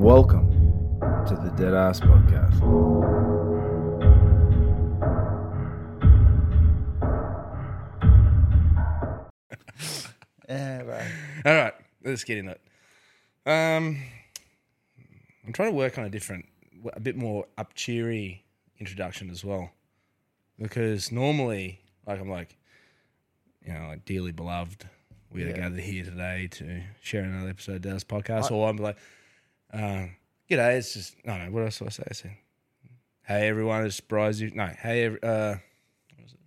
Welcome to the Dead Ass Podcast. Yeah, bro. All right, let's get in it. Um, I'm trying to work on a different, a bit more up cheery introduction as well, because normally, like I'm like, you know, like dearly beloved, we are Yeah. gathered here today to share another episode of Dead Ass Podcast, or I'm like, uh, g'day, it's just no, no. What else do I say? I said, hey everyone, it's Bryce. You no, hey, every, uh, what was it?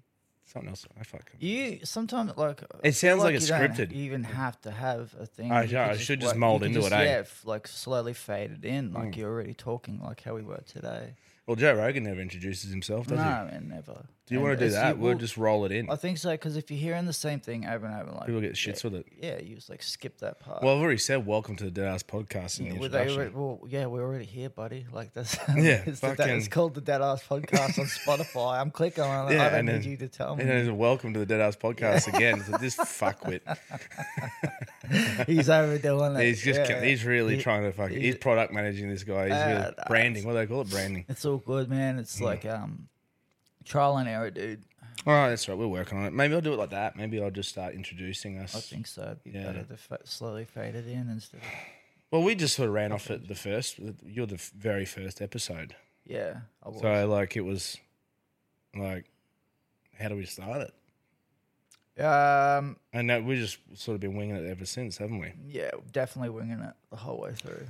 Something else. I fuck. You sometimes like It sounds like you it's don't scripted. Even have to have a thing. I- You yeah, could I should just work- you could into it, eh? Yeah, f- like slowly fade it in, like Mm. you're already talking like how we were today. Well, Joe Rogan never introduces himself, does no, he? man, never. Do you want to do that? we'll just roll it in. I think so because if you're hearing the same thing over and over, like People get shits yeah, with it. Yeah, you just like skip that part. Well, I've already said welcome to the Dead Ass Podcast in yeah, the well, they introduction. well, yeah, we're already here, buddy. Like that's Yeah, it's, the, fucking- it's called the Dead Ass Podcast on Spotify. I'm clicking on it. Yeah, I don't and need then- you to tell me. and then welcome to the Dead Ass Podcast again. So this fuckwit. he's overdoing it. He's just yeah. he's really He- trying to fuck. He's, he's- product managing this guy. He's Uh, really nah, branding. What do they call it? Branding. It's all good, man. It's like um, trial and error, dude. All right, that's right. We're working on it. Maybe I'll do it like that. Maybe I'll just start introducing us. I think so. It'd be Yeah. better to fa- slowly fade it in instead of Well, we just sort of ran off at the first. You're the f- very first episode, yeah. I will. so like it was like, how do we start it? Um, And that we just sort of been winging it ever since, haven't we? yeah, definitely winging it the whole way through.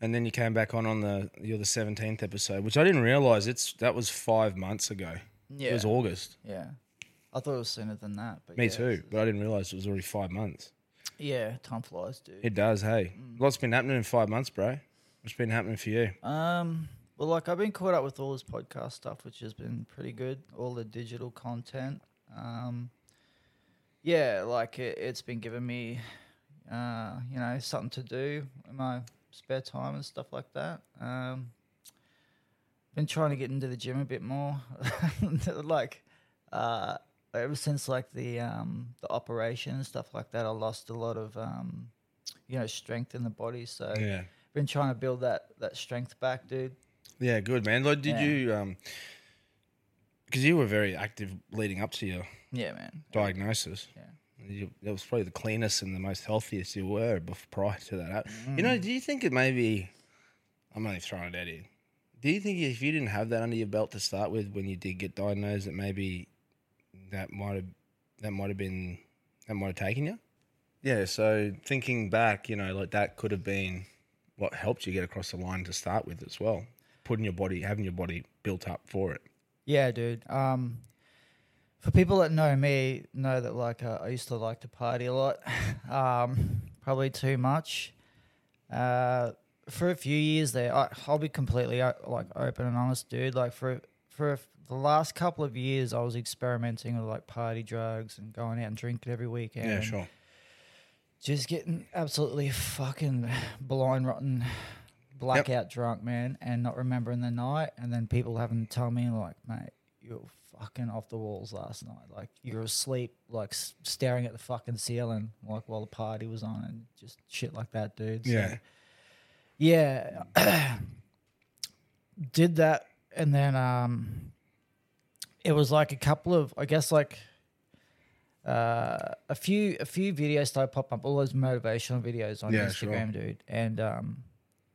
And then you came back on on the you're the seventeenth episode, which I didn't realize it's that was five months ago. Yeah, It was August. yeah. I thought it was sooner than that, but Me yeah, too, but I didn't realize it was already five months. Yeah, time flies, dude. It does, hey. Mm. Lots been happening in five months, bro. What's been happening for you? Um, well, like I've been caught up with all this podcast stuff, which has been pretty good. All the digital content. Um, yeah, like it, it's been giving me, uh, you know, something to do in my spare time and stuff like that. Um, been trying to get into the gym a bit more. like, uh, ever since like the um the operation and stuff like that, I lost a lot of um, you know, strength in the body. So Yeah. been trying to build that that strength back, dude. Yeah, good man. Like, did Yeah. you um because you were very active leading up to your Yeah, man. diagnosis. Yeah. You, that was probably the cleanest and the most healthiest you were bef- prior to that. You Mm. know, do you think it maybe? I'm only throwing it at you. Do you think if you didn't have that under your belt to start with when you did get diagnosed, that maybe that might have that might have been that might have taken you? Yeah. So thinking back, you know, like that could have been what helped you get across the line to start with as well. Putting your body, having your body built up for it. Yeah, dude. Um, for people that know me, know that like uh, I used to like to party a lot. um, probably too much. Uh, for a few years there, I, I'll be completely uh, like open and honest, dude. Like for for the last couple of years, I was experimenting with like party drugs and going out and drinking every weekend. Yeah, sure. just getting absolutely fucking blind rotten blackout drunk man and not remembering the night and then people having to tell me like mate you were fucking off the walls last night like you were asleep like s- staring at the fucking ceiling like while the party was on and just shit like that dude So, Yeah. Yeah did that and then um it was like a couple of i guess like uh, a few a few videos started popping up, all those motivational videos on Yeah, sure. Instagram, dude. And um,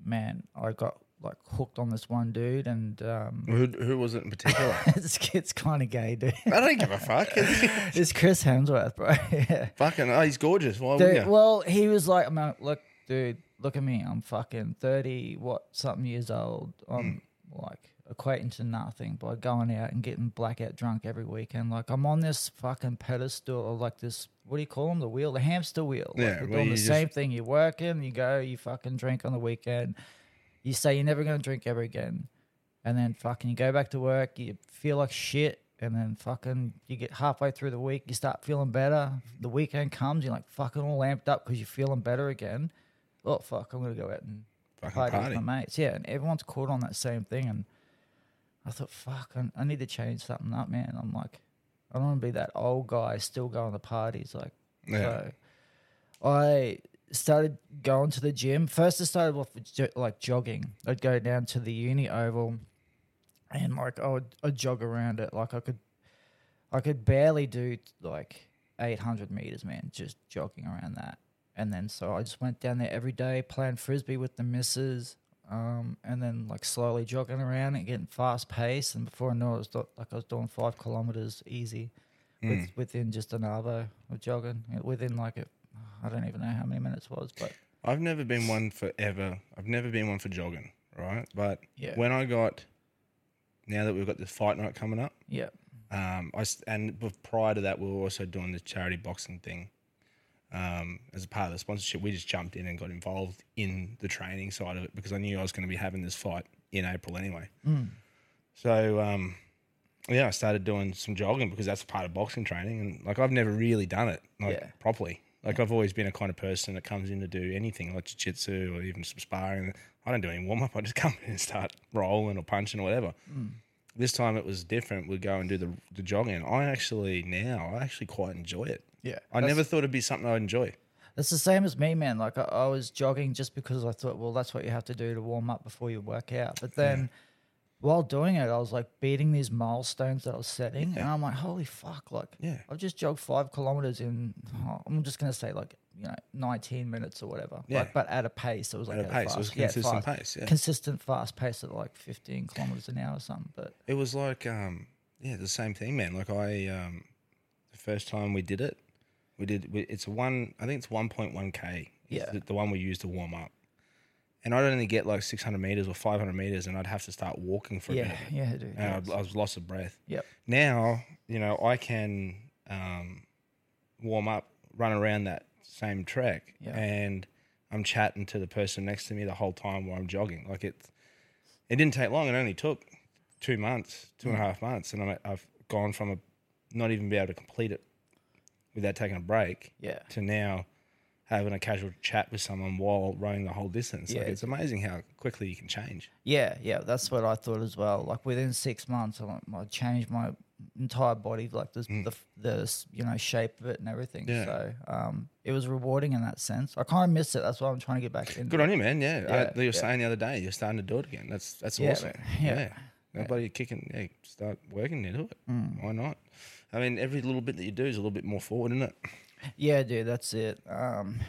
man, I got like hooked on this one dude, and um, Who, who was it in particular? it's it's kind of gay, dude. I don't give a fuck. it's Chris Hemsworth, bro. yeah. Fucking, oh, he's gorgeous. Why Dude, well, he was like, I'm like, look, dude, look at me. I'm fucking 30, what, something years old. I'm Hmm. like equating to nothing by going out and getting blackout drunk every weekend. Like I'm on this fucking pedestal or like this what do you call them? The wheel, the hamster wheel. Like Yeah, we're where doing you the just- same thing. You work in, you go, you fucking drink on the weekend. You say you're never gonna drink ever again, and then fucking you go back to work. You feel like shit, and then fucking you get halfway through the week, you start feeling better. The weekend comes, you're like fucking all amped up because you're feeling better again. Oh fuck, I'm gonna go out and Fucking party, party. with my mates. Yeah, and everyone's caught on that same thing. And I thought, fuck, I, I need to change something up, man. I'm like, I don't want to be that old guy still going to parties. Like, Yeah. so I started going to the gym. First, I started off with jo- like jogging. I'd go down to the uni oval, and like I would I'd jog around it. Like I could, I could barely do like 800 meters, man, just jogging around that. And then so I just went down there every day, playing frisbee with the missus, um, and then like slowly jogging around and getting fast pace. And before I know it, I was do- like I was doing five kilometers easy, with, within just an hour of jogging. Within like a, I don't even know how many minutes it was, but I've never been one for ever. I've never been one for jogging, right? But Yeah. when I got, now that we've got this fight night coming up, yeah, um, I and prior to that, we were also doing the charity boxing thing. Um, as a part of the sponsorship, we just jumped in and got involved in the training side of it because I knew I was going to be having this fight in April anyway. So um, yeah, I started doing some jogging because that's part of boxing training, and like I've never really done it like Yeah. properly. Like I've always been a kind of person that comes in to do anything like jiu-jitsu or even some sparring. I don't do any warm up. I just come in and start rolling or punching or whatever. This time it was different. We'd go and do the the jogging. I actually now I actually quite enjoy it. Yeah. I never thought it'd be something I'd enjoy. It's the same as me, man. Like I, I was jogging just because I thought, well, that's what you have to do to warm up before you work out. But then, while doing it, I was like beating these milestones that I was setting, and I'm like, holy fuck! Like, Yeah. I've just jogged five kilometers in. oh, I'm just gonna say like you know 19 minutes or whatever. Yeah. Like, but at a pace, it was like At a pace, it was fast, yeah, consistent fast- pace, yeah. consistent fast pace at like 15 kilometers an hour or something. But It was like, um, yeah, the same thing, man. Like I, um, the first time we did it, we did. We, it's one. I think it's one point one k. Yeah. the, the one we used to warm up. And I'd only get like six hundred meters or five hundred meters, and I'd have to start walking for a yeah, minute. yeah, dude. And I was lost of breath. Yep. Now, you know, I can um, warm up, run around that same track, Yeah. and I'm chatting to the person next to me the whole time while I'm jogging. Like it, it didn't take long. It only took two months, two and a half months, and I'm, I've gone from a not even be able to complete it without taking a break Yeah. to now having a casual chat with someone while rowing the whole distance. Like Yeah. it's amazing how quickly you can change. Yeah, yeah, that's what I thought as well. Like within six months, I, I changed my entire body, like this, the the s- you know shape of it and everything. Yeah. So um, it was rewarding in that sense. I kind of missed it. That's why I'm trying to get back in. Good on you, man. Yeah, Yeah, I, you were yeah. saying the other day you're starting to do it again. That's that's Yeah, awesome. man. Yeah. Nobody kicking. Yeah, start working into it. Mm. Why not? I mean, every little bit that you do is a little bit more forward, isn't it? Yeah, dude, that's it. Um,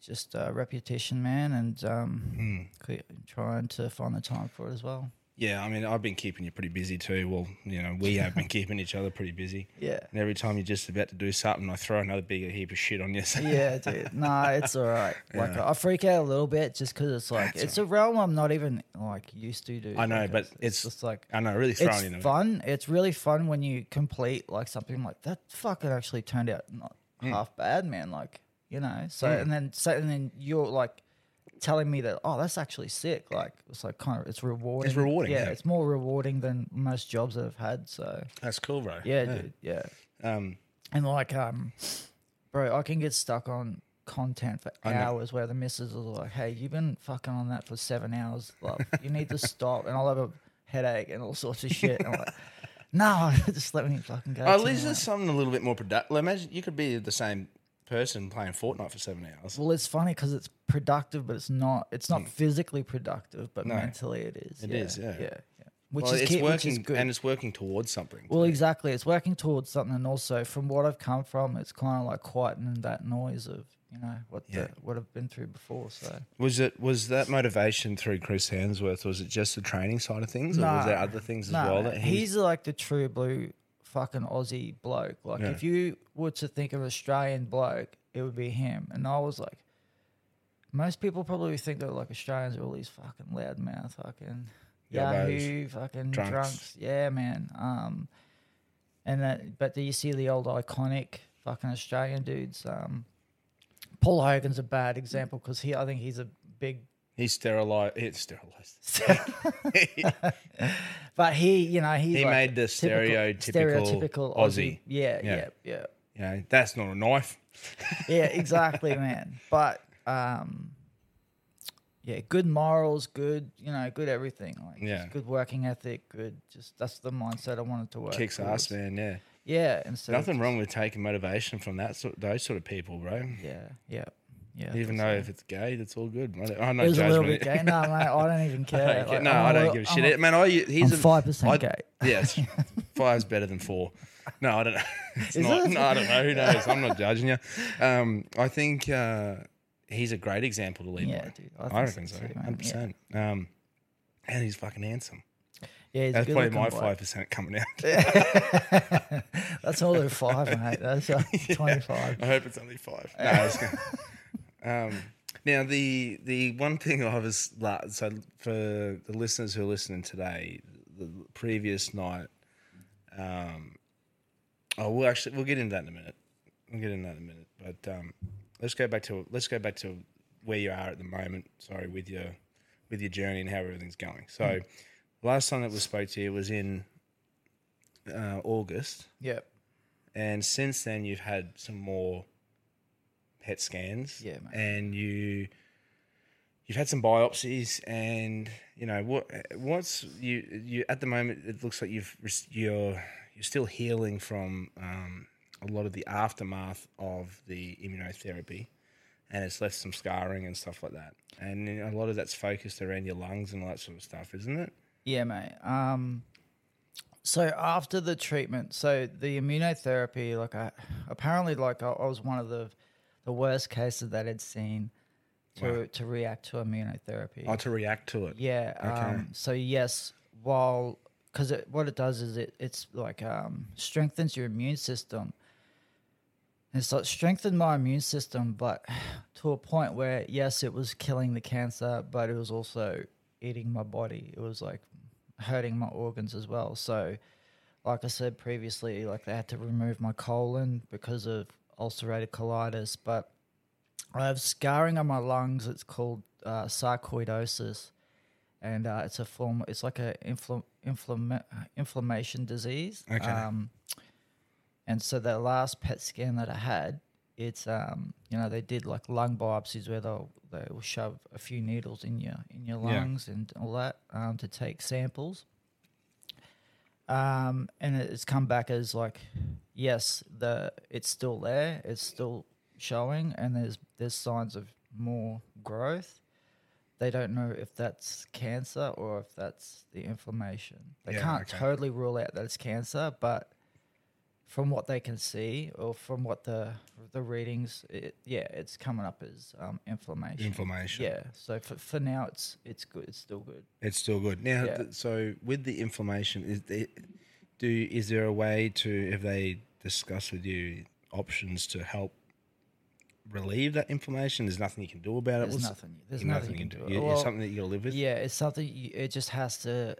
just uh, repetition, man, and um, Mm. trying to find the time for it as well. Yeah, I mean, I've been keeping you pretty busy too. Well, you know, we have been keeping each other pretty busy. Yeah. And every time you're just about to do something, I throw another bigger heap of shit on you. Yeah, dude. Nah, it's all right. Like Yeah. I freak out a little bit just because it's like That's it's a realm I'm not even like used to do. I know, Like, but it's- just like I know, really throwing it's in fun. It's really fun when you complete like something like that. Fucking actually turned out not Hmm. half bad, man. Like you know. So and then so and then you're like telling me that oh that's actually sick. Like it's like kind of it's rewarding. It's rewarding, Yeah, yeah. it's more rewarding than most jobs that I've had. So That's cool, bro. yeah, dude. Yeah. Um, And like, um, bro, I can get stuck on content for know. hours where the missus is like, "Hey, you've been fucking on that for seven hours, love. You need to stop." And I'll have a headache and all sorts of shit. And I'm like, "No, just let me fucking go." at to least there's something a little bit more productive. Imagine you could be the same person playing Fortnite for seven hours. Well, it's funny because it's productive, but it's not. It's not physically productive, but Hmm. No. mentally it is. It yeah, is, yeah. yeah, yeah. Which well, is it's key, which working is good. and it's working towards something. Well, exactly. It's working towards something, and also from what I've come from, it's kind of like quietening that noise of you know what Yeah. the, what I've been through before. So Was it was that motivation through Chris Hemsworth? Was it just the training side of things, or was there Nah. other things as Nah, well? That he's like the true blue fucking Aussie bloke. Like Yeah. if you were to think of Australian bloke, it would be him. And I was like, most people probably think that like Australians are all these fucking loudmouth, fucking Yahoo, fucking drunks. drunks. Yeah, man. Um, and that, but do you see the old iconic fucking Australian dudes? Um, Paul Hogan's a bad example because he, I think he's a big, He's sterilized. He's sterilized. but he, you know, he's He like made the typical- stereotypical Aussie. Yeah, Yeah. yeah, yeah, You know, that's not a knife. yeah, exactly, man. But um, yeah, good morals, good, you know, good everything. Like, Yeah. good working ethic, good. Just that's the mindset I wanted to work. Kicks ass, man. Yeah. Yeah, and so Nothing wrong with taking motivation from that sort, those sort of people, bro. Yeah, yeah, yeah. Even though it. if it's gay, that's all good. I don't, I'm not it was a little bit gay. No, mate, I don't even I care. don't care. Like, no, I'm I a don't little- give a I'm shit. Man, I, he's I'm a, five percent I- gay. Yes, five's better than four. No, I don't know. It's Is not. it? No, I don't know. Who knows? I'm not judging you. Um, I think uh, he's a great example to lead Yeah, by. dude, I, I think reckon so so, hundred percent. Um, and he's fucking handsome. Yeah, he's a That's probably good-looking my five percent coming out. That's all the five, mate. That's uh, twenty-five. I hope it's only five. No, I was gonna- um, now the the one thing I was so for the listeners who are listening today, the previous night. Um, oh, we'll actually we'll get into that in a minute. We'll get into that in a minute. But um, let's go back to let's go back to where you are at the moment. Sorry, with your with your journey and how everything's going. So, last time that we spoke to you was in uh, August. Yep. And since then, you've had some more PET scans. Yeah, mate. And you you've had some biopsies, and you know what what's you you at the moment. It looks like you've you're you're still healing from um, a lot of the aftermath of the immunotherapy, and it's left some scarring and stuff like that. And you know, a lot of that's focused around your lungs and all that sort of stuff, isn't it? Yeah, mate. Um, so after the treatment, so the immunotherapy, like I apparently, like I, I was one of the the worst cases that had seen to to react to immunotherapy. Oh, to react to it. Yeah. Okay. Um, so yes, while because it, what it does is it it's like um, strengthens your immune system. And so it strengthened my immune system, but to a point where yes, it was killing the cancer, but it was also eating my body. It was like hurting my organs as well. So, like I said previously, like they had to remove my colon because of ulcerative colitis, but I have scarring on my lungs. It's called uh, sarcoidosis, and uh, it's a form. It's like a infl- inflama- inflammation disease. Okay. Um, and so the last PET scan that I had, it's um, you know, they did like lung biopsies where they'll they will shove a few needles in your in your Yeah. lungs and all that um, to take samples. Um, and it's come back as like, yes, the it's still there, it's still showing, and there's there's signs of more growth. They don't know if that's cancer or if that's the inflammation. They Yeah, can't okay. totally rule out that it's cancer, but from what they can see or from what the the readings, it, yeah, it's coming up as um, inflammation. Inflammation. Yeah. So for, for now, it's it's good. It's still good. It's still good. Now, Yeah. th- so with the inflammation, is there, do is there a way to if they discuss with you options to help relieve that inflammation? There's nothing you can do about it. There's What's- nothing. There's nothing, you can do. Well, it's something that you got to live with. yeah, it's something. You, it just has to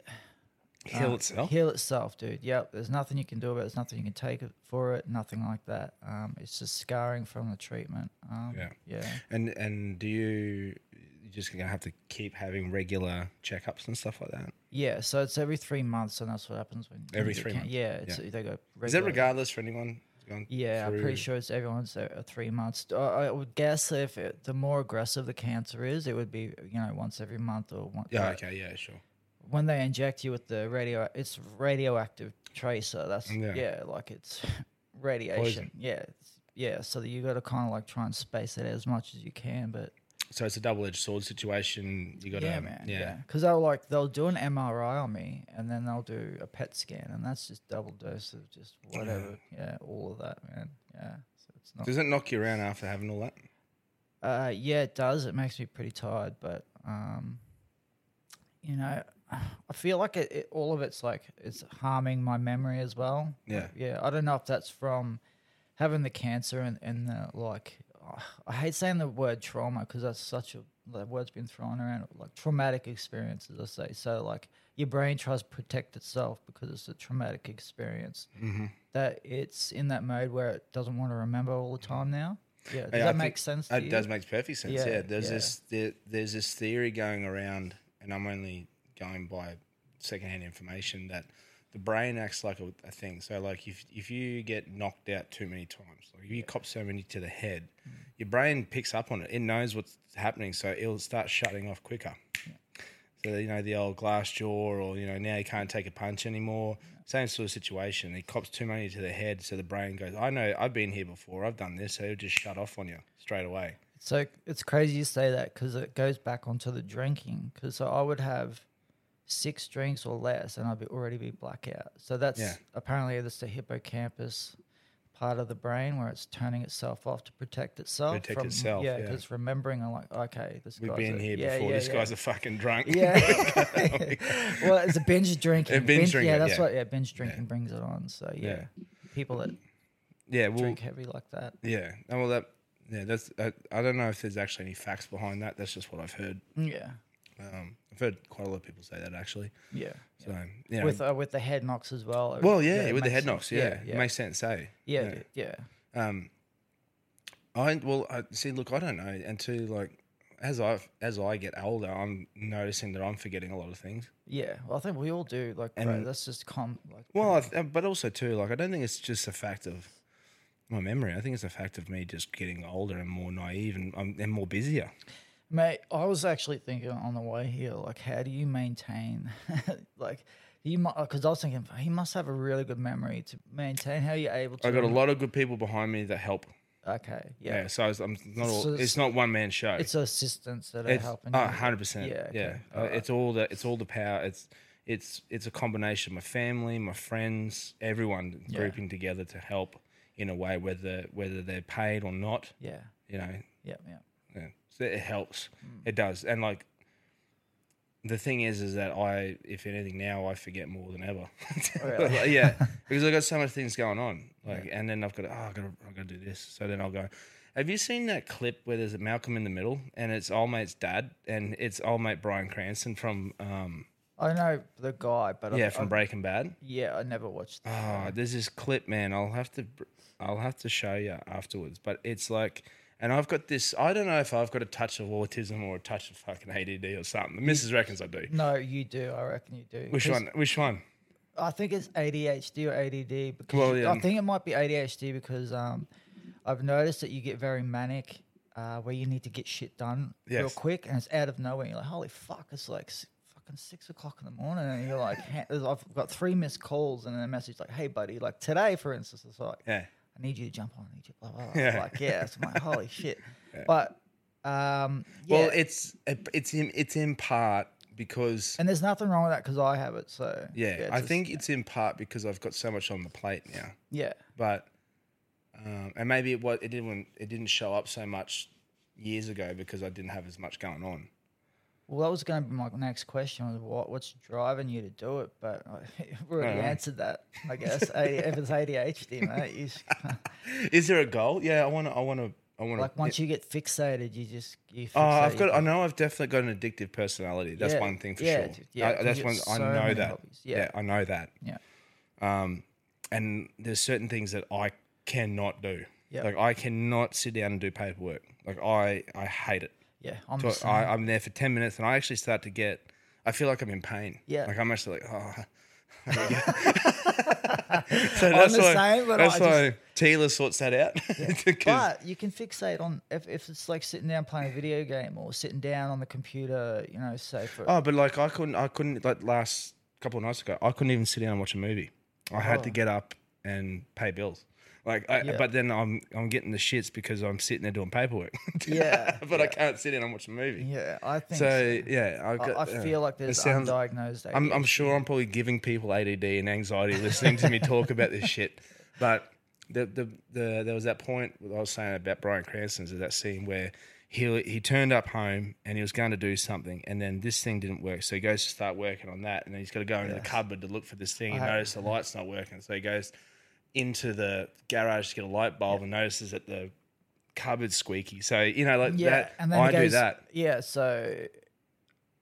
Heal uh, itself. Heal itself, dude. Yep. There's nothing you can do about it. There's nothing you can take it for it. Nothing like that. Um, it's just scarring from the treatment. Um, Yeah. Yeah. And and do you you're just gonna have to keep having regular checkups and stuff like that? Yeah. So it's every three months, and that's what happens when Every three months. Yeah. It's they go. Is that regardless for anyone? Yeah, I'm pretty sure it's everyone's uh, three months. Uh, I would guess if it, the more aggressive the cancer is, it would be you know once every month or one. Yeah. but Okay. Yeah. Sure. When they inject you with the radio, it's radioactive tracer. That's Yeah. yeah, like it's radiation. Yeah, it's, yeah. So you got to kind of like try and space it as much as you can, but So it's a double-edged sword situation. You got to yeah, man, Yeah. yeah. Because they'll like they'll do an MRI on me, and then they'll do a PET scan, and that's just double dose of just whatever. yeah, all of that, man. Yeah. So it's not. Does it knock you around after having all that? Uh, yeah, it does. It makes me pretty tired, but um, you know, I feel like it, it. All of it's like it's harming my memory as well. Yeah. yeah. I don't know if that's from having the cancer and and the like. I hate saying the word trauma because that's such a the word's been thrown around like traumatic experiences. I say so. Like your brain tries to protect itself because it's a traumatic experience. Mm-hmm. That it's in that mode where it doesn't want to remember all the time now. Yeah, does I that make sense? To It you? does make perfect sense. Yeah, Yeah, there's yeah. this there, there's this theory going around, and I'm only going by secondhand information that the brain acts like a, a thing. So like if if you get knocked out too many times, like if you cop so many to the head, Mm. your brain picks up on it. It knows what's happening, so it'll start shutting off quicker. So you know the old glass jaw, or you know now you can't take a punch anymore. Same sort of situation. He cops too many to the head, so the brain goes, "I know, I've been here before. I've done this." So it'll just shut off on you straight away. So it's crazy you say that because it goes back onto the drinking. Because I would have six drinks or less, and I'd be already be blackout. So that's Yeah. apparently that's the hippocampus part of the brain where it's turning itself off to protect itself. Protect from, itself, Yeah, yeah. because remembering, I'm like, okay, this We've guy's been a- here yeah, before. yeah, this yeah. guy's a fucking drunk. Yeah. well, it's a binge drinking. A binge drinking, Yeah, that's yeah. what. Yeah, binge drinking brings it on. So yeah, Yeah. people that yeah. Well, drink heavy like that. yeah. Oh, well, that. Yeah, that's. I, I don't know if there's actually any facts behind that. That's just what I've heard. Yeah, Um, I've heard quite a lot of people say that actually. yeah. So yeah. With uh, with the head knocks as well. well, yeah, it with the head sense. knocks, yeah, yeah, it makes sense. Eh? yeah, yeah. Um, I well, I see. Look, I don't know. And to like, as I as I get older, I'm noticing that I'm forgetting a lot of things. Yeah, well, I think we all do. Like, And- bro, that's just com. Like, Well, I th- but also too, like, I don't think it's just a fact of my memory. I think it's a fact of me just getting older and more naive and I'm and more busier. Mate, I was actually thinking on the way here, like, how do you maintain, like, you because I was thinking he must have a really good memory to maintain. How are you able to? I got a lot of good people behind me that help. Okay, Yeah, yeah, so I was- I'm not all, So it's, it's- not one man show. it's assistants that are It's helping. oh, 100 percent. Yeah, Yeah, okay. Uh, it's all the it's all the power. It's it's it's a combination of my family, my friends, everyone Yeah. grouping together to help in a way, whether whether they're paid or not. Yeah, You know, yeah, yeah. Yeah. It helps. Hmm. It does. And like the thing is, is that I, if anything, now I forget more than ever. Really? yeah, because I got so much things going on. Like, and then I've got to, oh, I got to, I got to do this. So then I'll go. Have you seen that clip where there's a Malcolm in the middle, and it's old mate's dad, and it's old mate Bryan Cranston from, um, I know the guy, but I, yeah, from I, Breaking Bad. yeah, I never watched. Oh, That. there's this clip, man. I'll have to, I'll have to show you afterwards. But it's like, and I've got this. I don't know if I've got a touch of autism or a touch of fucking ADD or something. The missus reckons I do. no, you do. I reckon you do. Which one? Which one? I think it's ADHD or ADD because Well, yeah. I think it might be ADHD because um, I've noticed that you get very manic uh, where you need to get shit done real quick and it's out of nowhere. You're like, holy fuck, it's like fucking six o'clock in the morning, and you're like, I've got three missed calls and then a message like, hey buddy, like today for instance, it's like, Yeah. I need you to jump on, I need you, blah blah blah. Yeah. Like yeah, it's like holy shit, but um, yeah. Well, it's it's in it's in part because and there's nothing wrong with that because I have it. So yeah, I just- think it's in part because I've got so much on the plate now. yeah. But um, and maybe it was it didn't it didn't show up so much years ago because I didn't have as much going on. Well, that was going to be my next question: was what what's driving you to do it? But I've already Uh-huh. answered that, I guess. If it's ADHD, mate, you Is there a goal? Yeah, I want to. I want to. I want to. like once you get fixated, you just you. Oh, I've got. I know I've definitely got an addictive personality. That's Yeah, one thing for yeah, sure. yeah, I- that's one. got I know that. hobbies, Yeah. yeah. I know that. Yeah. Um, and there's certain things that I cannot do. Yeah. Like I cannot sit down and do paperwork. Like I, I hate it. Yeah, I'm So the. I, I'm there for ten minutes, and I actually start to get. I feel like I'm in pain. Yeah. Like I'm actually like, oh. so I'm the why. same, but that's I why Taylor sorts that out. 'Cause- But you can fixate on if, if it's like sitting down playing a video game or sitting down on the computer, you know, say for oh, but like I couldn't. I couldn't. Like last couple of nights ago, I couldn't even sit down and watch a movie. I had to Oh. get up and pay bills. Like, I, Yeah. but then I'm I'm getting the shits because I'm sitting there doing paperwork. Yeah, but I can't sit down and watch a movie. yeah, I think So so. yeah, I've got, I yeah. feel like It there's sounds- undiagnosed. I'm, I'm sure I'm probably giving people ADD and anxiety listening to me talk about this shit. But the, the the there was that point I was saying about Bryan Cranston's is that scene where he he turned up home and he was going to do something and then this thing didn't work. So he goes to start working on that and then he's got to go into the cupboard to look for this thing. He I- notices the light's not working. So he goes into the garage to get a light bulb and notices that the cupboard's squeaky. So you know, like Yeah, that. and then I goes, do that. Yeah, so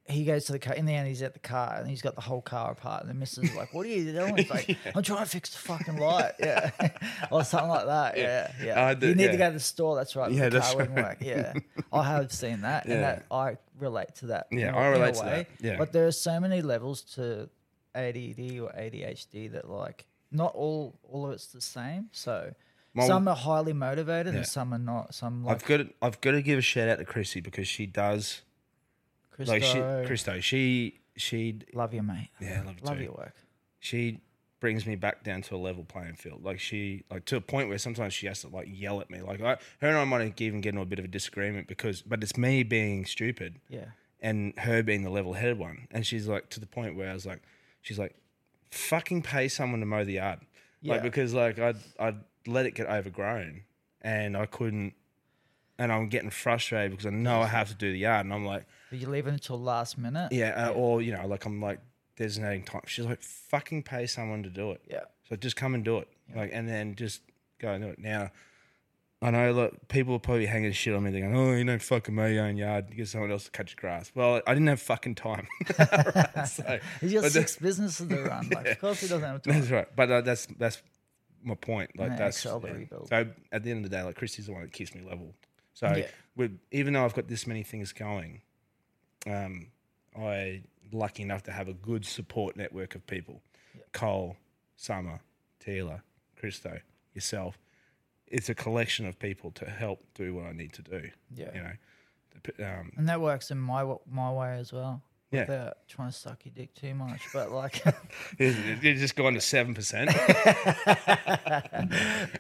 he goes to the car. In the end, he's at the car and he's got the whole car apart. And the missus is like, "What are you doing?" He's like, "I'm trying to fix the fucking light." Yeah, or something like that. Yeah, yeah. I did- you need to go to the store. That's right. Yeah, the that's car wouldn't right. work. Yeah, I have seen that, Yeah. and that I relate to that. Yeah, in a- I in a relate to that. Yeah. but there are so many levels to ADD or ADHD that like not all all of it's the same. So. My- some are highly motivated Yeah. and some are not. Some like I've got to, I've got to give a shout out to Chrissy because she does Christo, like she Christo. She she love you, mate. yeah, I love, you Love too. your work. She brings me back down to a level playing field. Like she like to a point where sometimes she has to like yell at me. Like I, her and I might even get into a bit of a disagreement because, but it's me being stupid Yeah. and her being the level headed one. And she's like to the point where I was like, she's like, fucking pay someone to mow the yard. Yeah. Like because like I'd I'd let it get overgrown and I couldn't and I'm getting frustrated because I know I have to do the yard and I'm like, But you leave it until last minute. yeah, uh, or you know, like I'm like designating time. She's like, fucking pay someone to do it. Yeah. So just come and do it. Like and then just go and do it. Now I know look, people are probably hanging shit on me. They're going, "Oh, you don't fucking mow your own yard. You get someone else to cut your grass." Well, I didn't have fucking time. Right, so- He's got six businesses to run. Like, of course he doesn't have time. That's right, but uh, that's that's my point. Like that's yeah. so. At the end of the day, like Christy's the one that keeps me level. So Yeah. with even though I've got this many things going, um, I lucky enough to have a good support network of people. Cole, Summer, Taylor, Christo, yourself. It's a collection of people to help do what I need to do. Yeah. You know, um, And that works in my my way as well. Yeah. Without trying to suck your dick too much. But like it's just going to seven percent.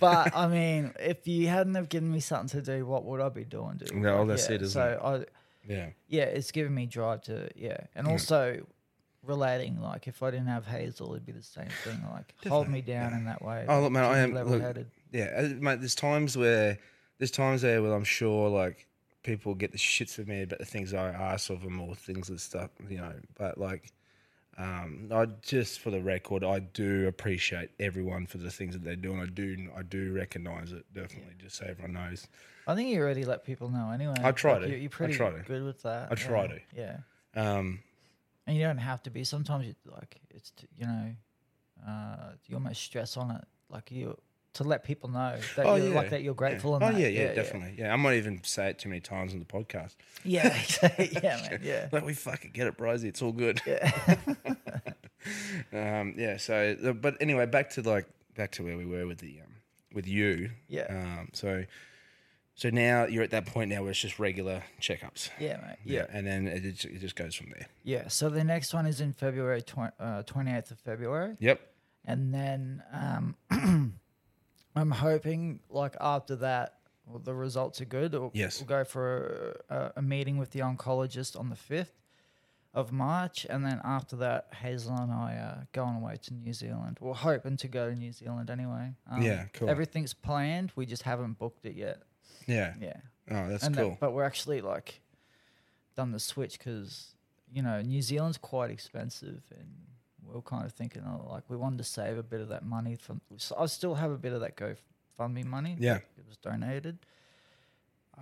but I mean, if you hadn't have given me something to do, what would I be doing, dude? Like, that's yeah, it, isn't so it? I Yeah, yeah, it's given me drive to yeah. And also relating, like if I didn't have Hazel, it'd be the same thing. Like hold me down in that way. Oh, look, man, I am- look, level headed. Yeah, uh, mate. There's times where there's times there where I'm sure like people get the shits with me about the things I ask of them or things that stuff, you know. But like, um, I just for the record, I do appreciate everyone for the things that they're doing. I do, I do recognize it definitely, just so everyone knows. I think you already let people know anyway. I try Like, to. You're, you're pretty try to. good with that. I try yeah. to. Yeah. Um, And you don't have to be. Sometimes you like it's t- you know, uh, you almost stress on it, like you to let people know that Oh, you're yeah, like that you're grateful. yeah. And Oh that. yeah, yeah, definitely. Yeah. I might even say it too many times on the podcast. Yeah, yeah, man. Yeah, Like we fucking get it, Brosy. It's all good. yeah. um, yeah. So, uh, but anyway, back to like back to where we were with the um, with you. Yeah. Um, so, so now you're at that point now where it's just regular checkups. yeah, mate. Yeah. And then it, just- it just goes from there. Yeah. So the next one is in February, twenty eighth of February, Yep. and then um, I'm hoping like after that, well, the results are good. We'll, Yes. We'll go for a, a meeting with the oncologist on the fifth of March, and then after that, Hazel and I are going away to New Zealand. We're hoping to go to New Zealand anyway. Um, Yeah, cool. Everything's planned. We just haven't booked it yet. Yeah. Yeah. Oh, that's and that- cool. but we're actually like done the switch because you know New Zealand's quite expensive, and we are kind of thinking oh, like we wanted to save a bit of that money from. So I still have a bit of that GoFundMe money. Yeah. it was donated.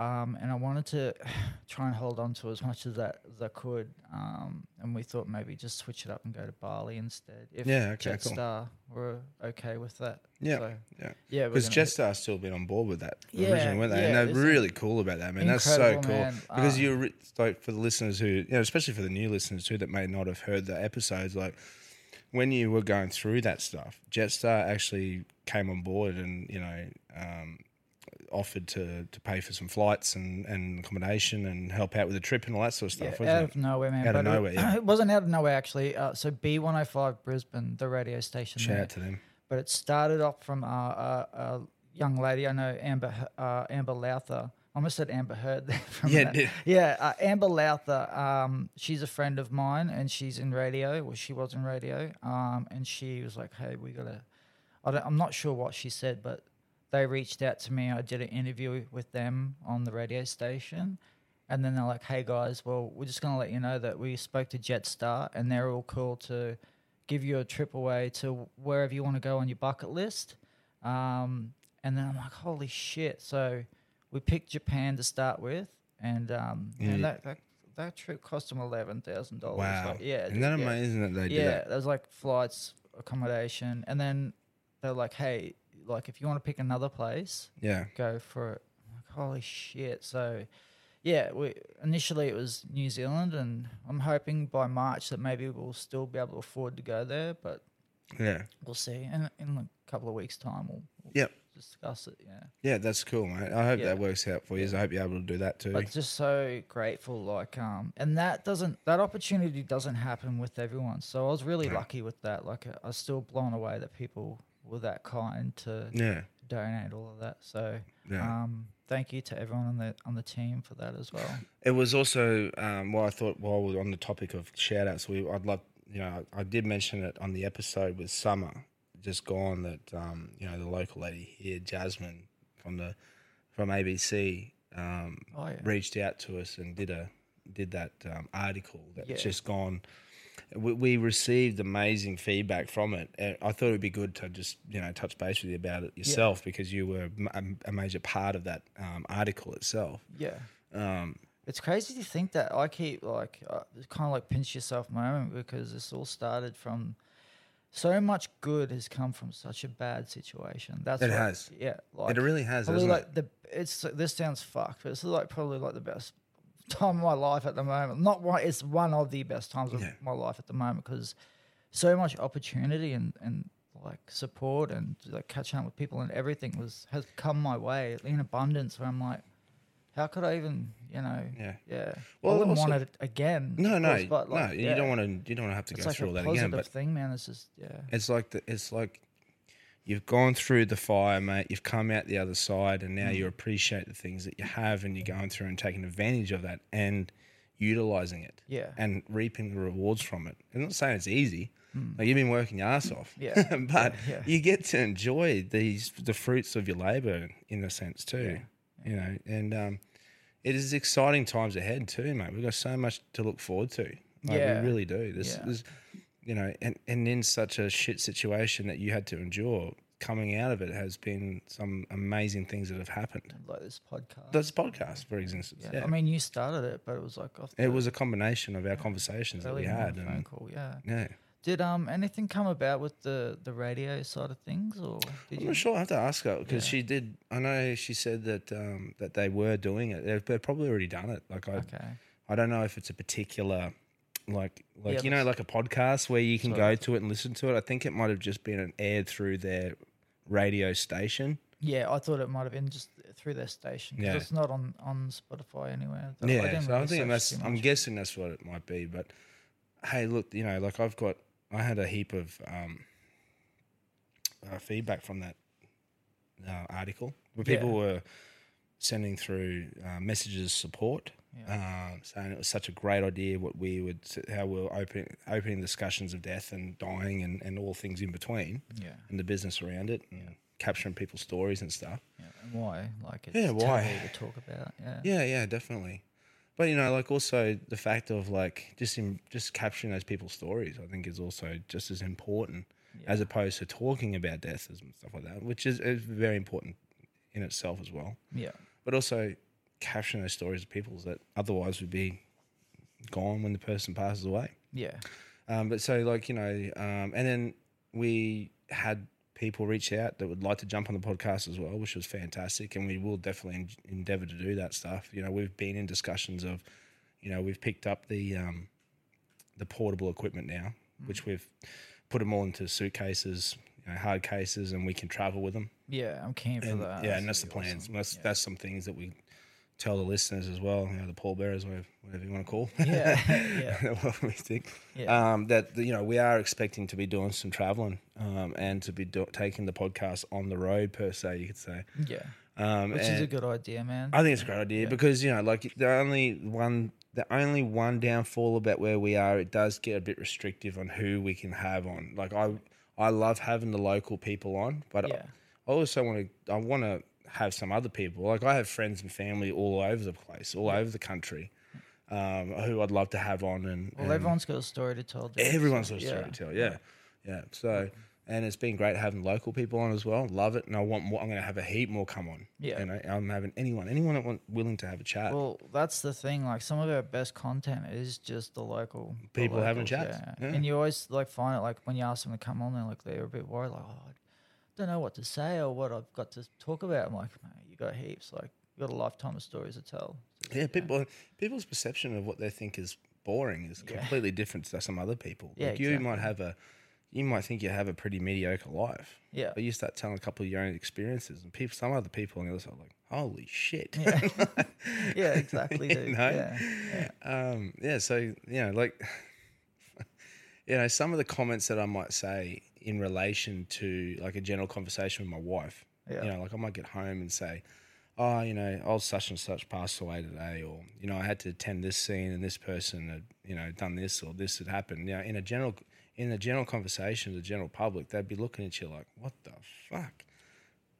Um, and I wanted to try and hold on to as much as that as I could. Um, and we thought maybe just switch it up and go to Bali instead. If Yeah, okay, cool. Jetstar were okay with that. Yeah, So, yeah. yeah. Because Jetstar's still been on board with that Yeah, originally, weren't they? yeah, and they're really cool about that, man. That's so cool. man. Because Uh, you're like for the listeners who, you know, especially for the new listeners too, that may not have heard the episodes, like when you were going through that stuff, Jetstar actually came on board and you know um, offered to to pay for some flights and, and accommodation and help out with the trip and all that sort of Yeah, stuff. out wasn't of it? nowhere, man. Out of but it- nowhere, yeah. It, wasn't out of nowhere actually. Uh, so B105 Brisbane, the radio station Shout there. out to them. But it started off from uh, uh, a young lady I know, Amber uh, Amber Lowther. I almost said Amber Heard there. From Yeah, that. yeah. Uh, Amber Lowther. Um, she's a friend of mine, and she's in radio. Well, she was in radio. Um, and she was like, "Hey, we gotta." I don't, I'm not sure what she said, but they reached out to me. I did an interview with them on the radio station. And then they're like, hey guys, well, we're just going to let you know that we spoke to Jetstar and they're all cool to give you a trip away to wherever you want to go on your bucket list. Um, and then I'm like, holy shit. So we picked Japan to start with, and um, Yeah. and that, that that trip cost them eleven thousand dollars. Wow. yeah, Isn't that yeah. amazing that they did Yeah, that? there was like flights, accommodation, and then they're like, "Hey, like if you want to pick another place, Yeah. go for it." Like, holy shit! So, yeah, we initially it was New Zealand, and I'm hoping by March that maybe we'll still be able to afford to go there, but Yeah. we'll see. And in a couple of weeks' time, we'll, we'll Yep. Discuss it. Yeah. Yeah, that's cool, mate. I hope Yeah. that works out for you. I hope you're able to do that too. but just so grateful like um and that doesn't that opportunity doesn't happen with everyone so i was really No. lucky with that like i was still blown away that people were that kind to yeah. donate all of that so Yeah. um thank you to everyone on the on the team for that as well It was also um, well, I thought while we're on the topic of shout outs, we I'd love you know I did mention it on the episode with Summer just gone that um, you know the local lady here, Jasmine from the from ABC, um, oh yeah reached out to us and did a did that um, article that's Yeah. just gone. We, we received amazing feedback from it. And I thought it'd be good to just you know touch base with you about it yourself because you were a major part of that um, article itself. yeah Um, it's crazy to think that i keep like uh, kind of like pinch yourself moment because this all started from so much good has come from such a bad situation that's It what- has. yeah like it really has, probably like it? the it's this sounds fucked, but this is like probably like the best time of my life at the moment. Not one, it's one of the best times of Yeah. my life at the moment because so much opportunity and and like support and like catching up with people and everything was has come my way in abundance. Where I'm like, how could I even, you know, Yeah. yeah. Well, I wouldn't also- want it again. No, no, course, but like, no. You don't want to. You don't want to have to It's go like through all that again. But thing, man. It's just yeah, it's like the, it's like you've gone through the fire, mate. You've come out the other side, and now Mm. you appreciate the things that you have, and you're going through and taking advantage of that and utilizing it yeah, and reaping the rewards from it. I'm not saying it's easy. Like you've been working your ass off, Mm. Yeah, but yeah, yeah. you get to enjoy these the fruits of your labor in a sense too. You know, and um, it is exciting times ahead too, mate. We've got so much to look forward to. Like, Yeah. we really do. This, Yeah. this, you know, and and in such a shit situation that you had to endure, coming out of it has been some amazing things that have happened. like this podcast. This podcast, for instance, yeah. yeah. I mean, you started it, but it was like off it was a combination of our conversations that we had, phone and call. Yeah. yeah. Did um anything come about with the the radio side of things, or did I'm you? not sure. I have to ask her because Yeah. she did. I know she said that um, that they were doing it. They've, they've probably already done it. Like I, Okay. I don't know if it's a particular, like like Yeah, you know, like a podcast where you can Sorry. go to it and listen to it. I think it might have just been an aired through their radio station. Yeah, I thought it might have been just through their station. 'cause Yeah. It's not on on Spotify anywhere. I, didn't so I think that's, I'm guessing that's what it might be. But hey, look, you know, like I've got, I had a heap of um, uh, feedback from that uh, article where people Yeah. were sending through uh, messages of support. Yeah. um, saying it was such a great idea what we would how we we're opening opening discussions of death and dying and, and all things in between yeah. and the business around it and capturing people's stories and stuff. Yeah. And why? Like it's Yeah, why? to talk about. Yeah. Yeah, yeah, definitely. But you know, like also the fact of like just in just capturing those people's stories, I think is also just as important as opposed to talking about death and stuff like that, which is, is very important in itself as well. Yeah. But also capturing those stories of people's that otherwise would be gone when the person passes away. Yeah. Um, but so like you know, um, and then we had people reach out that would like to jump on the podcast as well, which was fantastic, and we will definitely en- endeavor to do that stuff. You know, we've been in discussions of, you know, we've picked up the um, the portable equipment now, which we've put them all into suitcases, you know, hard cases, and we can travel with them. Yeah. I'm keen for And, that. yeah, and that's the plans. awesome. That's yeah. that's some things that we tell the listeners as well. You know, the pallbearers, whatever, whatever you want to call. Yeah, yeah. what we think. Yeah. Um, that you know we are expecting to be doing some traveling um, and to be do- taking the podcast on the road per se. You could say. yeah. Um, Which is a good idea, man. I think it's a great idea Yeah. because you know, like the only one, the only one downfall about where we are, it does get a bit restrictive on who we can have on. Like I, I love having the local people on, but yeah. I also want to I want to have some other people. Like I have friends and family all over the place, all over the country, um, who I'd love to have on. And Well, and everyone's got a story to tell. dude, everyone's got a story to tell. Yeah, yeah. So and it's been great having local people on as well. Love it, and I want more. I'm going to have a heap more come on. Yeah. you know, I'm having anyone, anyone that want, willing to have a chat. Well, that's the thing. Like some of our best content is just the local the People having locals, chats, yeah. And you always like find it like when you ask them to come on, they're like they're a bit worried, like oh, I don't know what to say or what I've got to talk about. I'm like, mate, you got heaps. Like you got a lifetime of stories to tell. yeah, people, people's perception of what they think is boring is Yeah. completely different to some other people. Yeah, like you might have a, you might think you have a pretty mediocre life. Yeah. But you start telling a couple of your own experiences, and people, some other people on the other side, are like, holy shit. Yeah. yeah, exactly. You know? Yeah. yeah. um, yeah, so you know, like, you know, some of the comments that I might say in relation to like a general conversation with my wife. Yeah. You know, like I might get home and say, "Oh, you know, old such and such passed away today," or you know, I had to attend this scene and this person had you know done this or this had happened. You know, in a general in a general conversation, the general public, they'd be looking at you like, "What the fuck."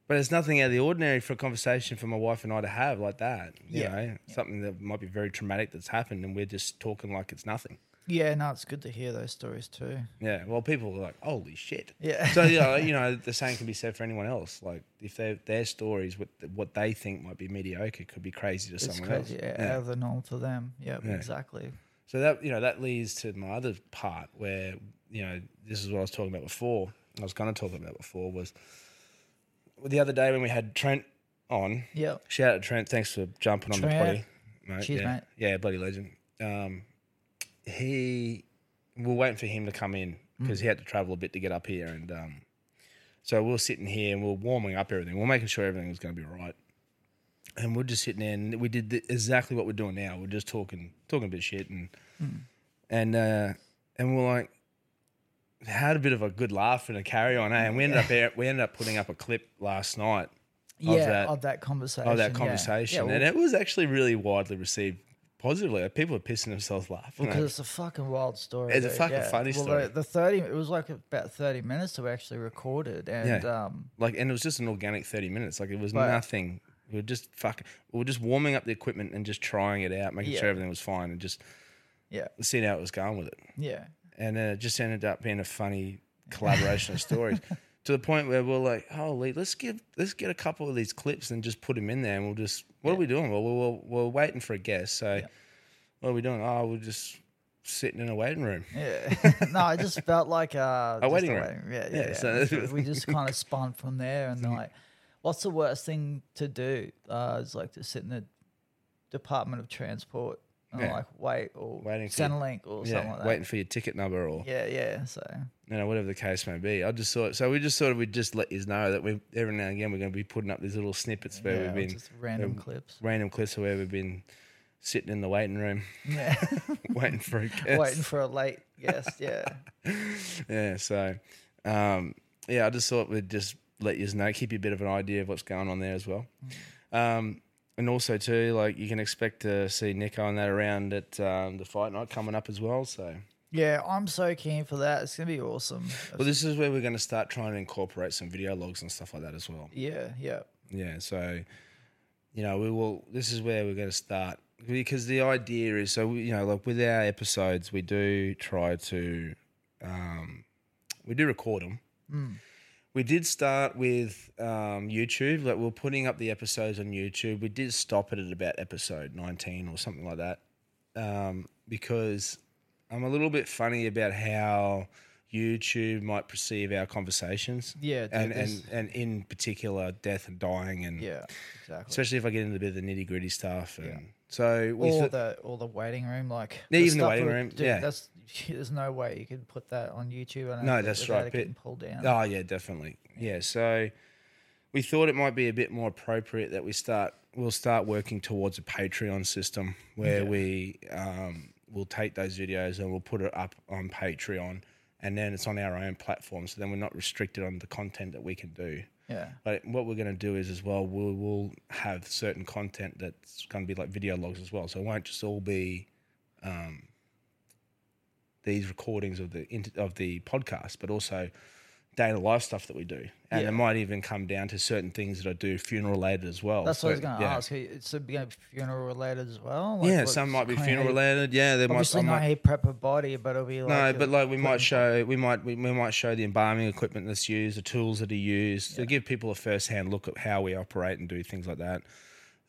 But it's nothing out of the ordinary for a conversation for my wife and I to have like that. You Yeah. know, something that might be very traumatic that's happened, and we're just talking like it's nothing. Yeah, no, it's good to hear those stories too. Yeah. Well, people are like, "Holy shit." Yeah. So yeah, you know, the same can be said for anyone else. Like if they their stories, what what they think might be mediocre, could be crazy to it's someone crazy. else. Yeah, Yeah. out of the norm for them. Yeah, Yeah. exactly. So that you know that leads to my other part where you know this is what I was talking about before. I was going to talk about before was the other day when we had Trent on. Yeah. Shout out to Trent. Thanks for jumping on the Trent. potty. Mate. Cheers, yeah. mate. Yeah, bloody legend. Um, he, we're waiting for him to come in because he had to travel a bit to get up here, and um, so we we're sitting here and we we're warming up everything. We're making sure everything was going to be right, and we're just sitting there and we did the, exactly what we're doing now. We're just talking, talking a bit of shit, and and uh, and we're like. Had a bit of a good laugh and a carry on, eh? and we ended up we ended up putting up a clip last night Yeah, that- of that conversation. of that yeah. conversation, Yeah, well, and it was actually really widely received positively. Like, people are pissing themselves laughing. Because it's a fucking wild story. It's a fucking yeah. funny well, story. The, the thirty, it was like about thirty minutes that we actually recorded, and um, like, and it was just an organic thirty minutes. Like it was Right. nothing. We were just fucking. We were just warming up the equipment and just trying it out, making Yeah. sure everything was fine, and just yeah, seeing how it was going with it. yeah, And then it just ended up being a funny collaboration of stories. To the point where we're like, "Holy, let's give, let's get a couple of these clips and just put them in there, and we'll just, what are we doing? Well, we're, we're, we're waiting for a guest, so Yeah. what are we doing? Oh, we're just sitting in a waiting room. yeah. no, I just felt like uh, just waiting room. Yeah, Yeah, yeah. yeah. so- we just kind of spun from there, and like, what's the worst thing to do? Uh, is like to sit in the Department of Transport Yeah. like wait or Waiting for- Centrelink or something Yeah, like that. waiting for your ticket number or Yeah, yeah. So you know whatever the case may be. I just thought so. We just thought we'd just let you know that we every now and again we're going to be putting up these little snippets where yeah, we've been just random um, clips. random clips of where we've been sitting in the waiting room Yeah, waiting for a guest. waiting for a late guest. Yeah, yeah. So um, yeah, I just thought we'd just let you know, keep you a bit of an idea of what's going on there as well. Um, and also too, like you can expect to see Nicko and that around at um, the fight night coming up as well. So. yeah. I'm so keen for that. It's gonna be awesome. Well, this is where we're going to start trying to incorporate some video logs and stuff like that as well. yeah, yeah, Yeah, so you know, we will. This is where we're going to start because the idea is so we, you know, like with our episodes, we do try to um, we do record them. We did start with um, YouTube, like we we're putting up the episodes on YouTube. We did stop it at about episode nineteen or something like that um, because I'm a little bit funny about how YouTube might perceive our conversations yeah. and, and and in particular death and dying and yeah, exactly. especially if I get into a bit of the nitty gritty stuff and so we or thought- the or the waiting room, like Yeah, the even the waiting room, Dude, yeah. that's there's no way you could put that on YouTube. No, that's right, It getting pulled down. oh yeah definitely yeah so we thought it might be a bit more appropriate that we start we'll start working towards a Patreon system where Okay. we um, will take those videos and we'll put it up on Patreon and then it's on our own platform so then we're not restricted on the content that we can do. Yeah, But what we're going to do is as well, we'll, we'll have certain content that's going to be like video logs as well. So it won't just all be um, these recordings of the of the podcast, but also day to life stuff that we do, and Yeah. it might even come down to certain things that I do funeral related as well. That's what I was going to yeah. ask. It's a funeral related as well. Like yeah, some might be funeral related. Yeah, there might. Obviously not might how you prep a body, but it'll be like no, but like we might show, we might we, we might show the embalming equipment that's used, the tools that are used, to give people a first hand look at how we operate and do things like that.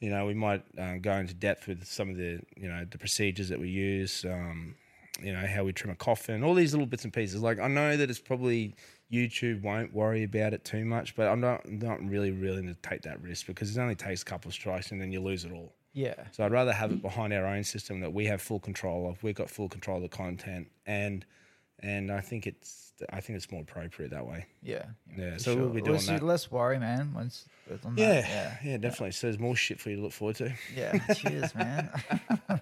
You know, we might um, go into depth with some of the you know the procedures that we use. Um, you know how we trim a coffin, all these little bits and pieces. Like I know that it's probably YouTube won't worry about it too much, but I'm not not really willing to take that risk because it only takes a couple of strikes and then you lose it all. Yeah, So I'd rather have it behind our own system that we have full control of. We've got full control of the content, and and I think it's I think it's more appropriate that way. yeah, Yeah, so we'll be doing Less, that. less worry, man. Once. Yeah, yeah, yeah, definitely. So there's more shit for you to look forward to. yeah. Cheers, man.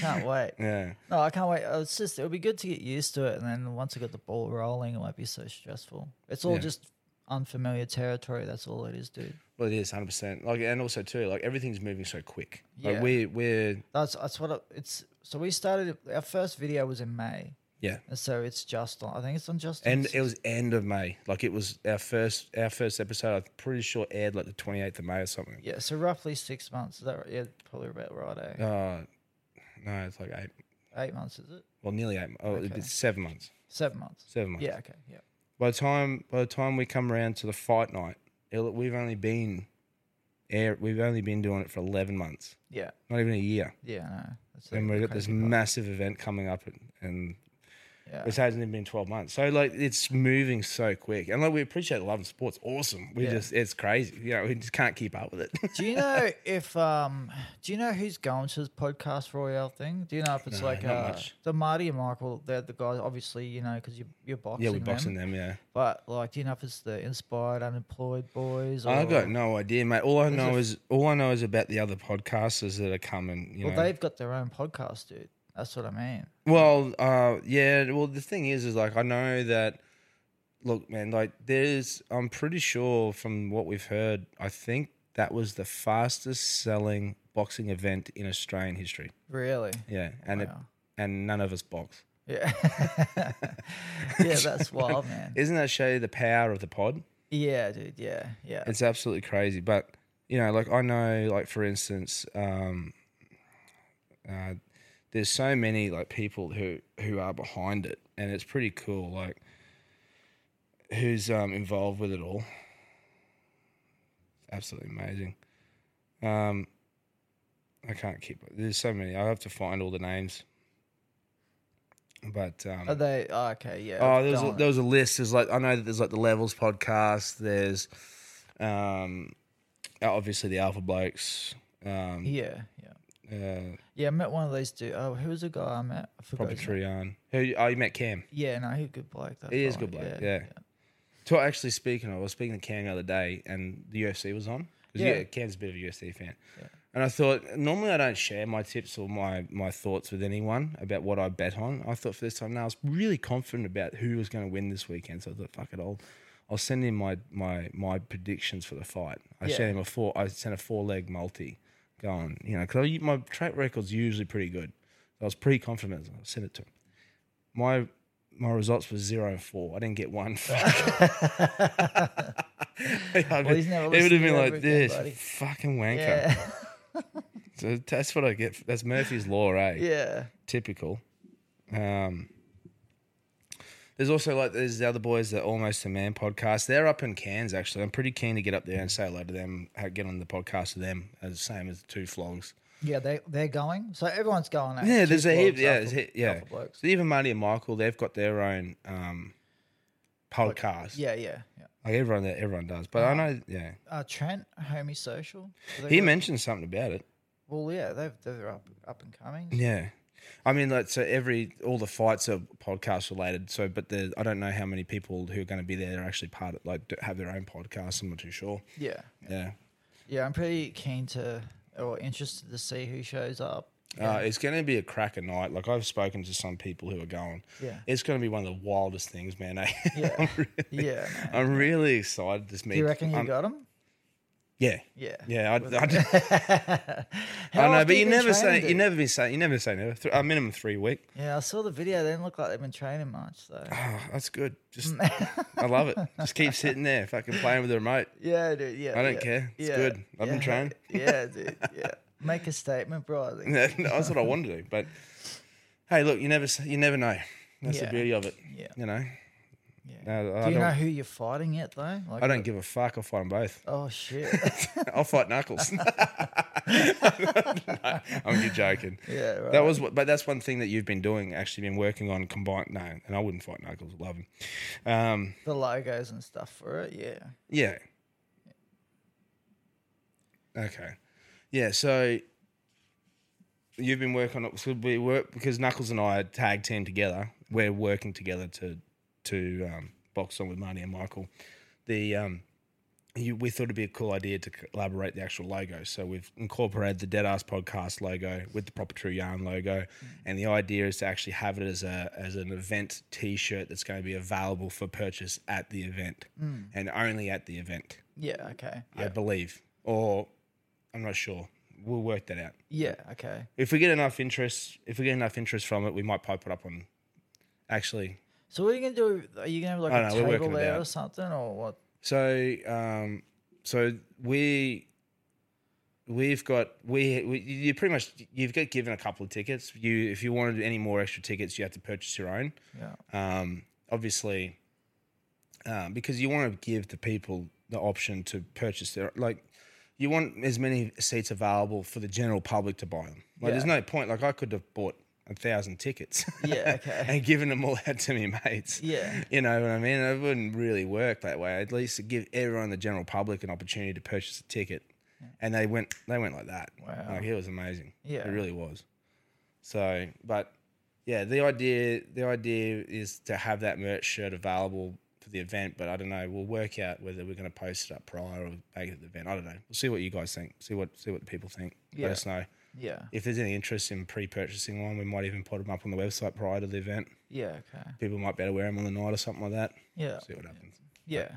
can't wait. Yeah, No, I can't wait. It's just it'll be good to get used to it, and then once I get the ball rolling, it won't be so stressful. It's all Yeah. just unfamiliar territory. That's all it is, dude. well, it is hundred percent. Like, and also too, like everything's moving so quick. Like Yeah. we we're That's that's what it, it's. So we started. Our first video was in May, yeah, and so it's just on. I think it's on just. and it was end of May. Like it was our first our first episode. I'm pretty sure aired like the 28th of May or something. yeah, so roughly six months. Is that right? Yeah, probably about right. Eh? Uh, no, it's like eight. Eight months, is it? Well, nearly eight. Oh, Okay. it's seven months. Seven months. Seven months. Yeah. Okay. Yeah. By the time by the time we come around to the fight night, it'll- we've only been air. We've only been doing it for eleven months, Yeah. not even a year. Yeah. No. That's And we've got this part. massive event coming up, and, and Yeah. which hasn't even been twelve months. So like it's moving so quick, and like we appreciate love and sports. Awesome. We Yeah. just it's crazy. You know, we just can't keep up with it. Do you know if um do you know who's going to this podcast Royale thing? Do you know if it's No, like uh, much. the Marty and Michael? They're the guys, obviously, you know, because you you're boxing. yeah, we're boxing them. them. Yeah. But like, do you know if it's the inspired unemployed boys? Or, I got no idea, mate. All I know is all I know is about the other podcasters that are coming. You Well, know, they've got their own podcast, dude. That's what I mean. Well, uh, yeah. Well, the thing is, is like I know that. Look, man, like there's. I'm pretty sure from what we've heard. I think that was the fastest selling boxing event in Australian history. Really? Yeah, and it, and none of us box. Yeah. yeah, that's wild, man. Isn't that show you the power of the pod? Yeah, dude. Yeah, yeah. It's absolutely crazy. But you know, like I know, like for instance, um, uh, there's so many like people who who are behind it, and it's pretty cool. Like who's um, involved with it all. Absolutely amazing. Um, I can't keep. There's so many. I have to find all the names. But um, Are they? Oh, okay, yeah. Oh, there was a, there was a list. There's like I know that there's like the Levels podcast. There's, um, obviously the Alpha Blokes. Um, yeah, yeah. Uh, Yeah, I met one of these two. Oh, who was the guy I met? I forgot. probably his name. Trion. Who? Oh, you met Cam. Yeah, no, he's a good bloke. That He is a fella, good bloke, yeah. So actually, speaking of, I was speaking to Cam the other day, and the UFC was on. 'Cause, Yeah. yeah, Cam's a bit of a UFC fan. Yeah. And I thought normally I don't share my tips or my my thoughts with anyone about what I bet on. I thought for this time now I was really confident about who was going to win this weekend. So I thought, fuck it, I'll I'll send him my my my predictions for the fight. I Yeah. sent him a four. I sent a four leg multi, going you know because my track record's usually pretty good. So I was pretty confident. I sent it to him. My my results was zero and four. I didn't get one. Well, he's never it would have been like this buddy. fucking wanker. Yeah, So that's what I get. That's Murphy's law, eh? yeah. Typical. Um, there's also like there's the other boys that almost a man podcast. They're up in Cairns actually. I'm pretty keen to get up there and say hello to them. Get on the podcast with them. As same as the two flogs. Yeah, they they're going. So everyone's going. eh? Yeah, there's a heap. Yeah, alpha- a- yeah. So even Marty and Michael, they've got their own um, podcast. Yeah, yeah, yeah. Like everyone, that everyone does. But I know, yeah. Uh, Trent, homie social. He mentioned something about it. Well, yeah, they've they're up up and coming. Yeah. I mean, like, so every all the fights are podcast related. So, but the I don't know how many people who are going to be there are actually part of like have their own podcast. I'm not too sure. Yeah, Yeah, yeah. I'm pretty keen to or interested to see who shows up. uh, it's going to be a cracker night. Like I've spoken to some people who are going. Yeah, It's going to be one of the wildest things, man. eh? Yeah. I'm really, yeah. Man. I'm really excited this meet. Do you reckon you I'm- got him? Yeah, Yeah. yeah. I, I, I know, but you never say training, you never been saying you never say never. Th- a minimum three week. Yeah, I saw the video. They didn't look like they've been training much. So Oh, that's good. Just I love it. Just keep sitting there, fucking playing with the remote. yeah, dude. Yeah, I don't yeah, care. It's yeah, good. I've been training. Yeah, dude. Yeah, make a statement, bro. I think. That's what I want to do. But hey, look, you never you never know. That's Yeah. the beauty of it. Yeah. You know, Yeah. No, I Do you don't- know who you're fighting yet, though? Like, I don't give a fuck. I'll fight them both. Oh shit. I'll fight Knuckles. I'm just joking. yeah. Right. That was, what, but that's one thing that you've been doing. Actually, been working on combined. No, and I wouldn't fight Knuckles. Love him. Um, the logos and stuff for it. Yeah. yeah. Okay. Yeah. So you've been working on it. So we work because Knuckles and I are tag team together. We're working together to to um, box on with Marty and Michael. The um, you, we thought it'd be a cool idea to collaborate the actual logo. So we've incorporated the Dead Ass Podcast logo with the Proper True Yarn logo, and the idea is to actually have it as a as an event T-shirt that's going to be available for purchase at the event and only at the event. Yeah. Okay. I Yeah. believe, or I'm not sure. We'll work that out. Yeah. Okay. If we get enough interest, if we get enough interest from it, we might pipe it up on. Actually, So what are you gonna do? Are you gonna have like I a know, we're table working it there out. or something, or what? So, um, so we we've got we, we you pretty much you've got given a couple of tickets. You if you wanted any more extra tickets, you have to purchase your own. Yeah. Um, obviously, um, because you want to give the people the option to purchase their like. You want as many seats available for the general public to buy them. Like, there's no point. Like, I could have bought a thousand tickets. Yeah. Okay. and giving them all out to me mates. Yeah. You know what I mean? It wouldn't really work that way. At least give everyone, the general public, an opportunity to purchase a ticket. And they went, they went like that. Wow. Like it was amazing. Yeah. it really was. So, but yeah, the idea, the idea is to have that merch shirt available for the event. But I don't know. We'll work out whether we're going to post it up prior or make it at the event. I don't know. We'll see what you guys think. See what, see what the people think. Yeah. Let us know Yeah. if there's any interest in pre-purchasing one. We might even put them up on the website prior to the event Yeah. Okay. people might be able to wear them on the night or something like that. Yeah. See what happens. Yeah.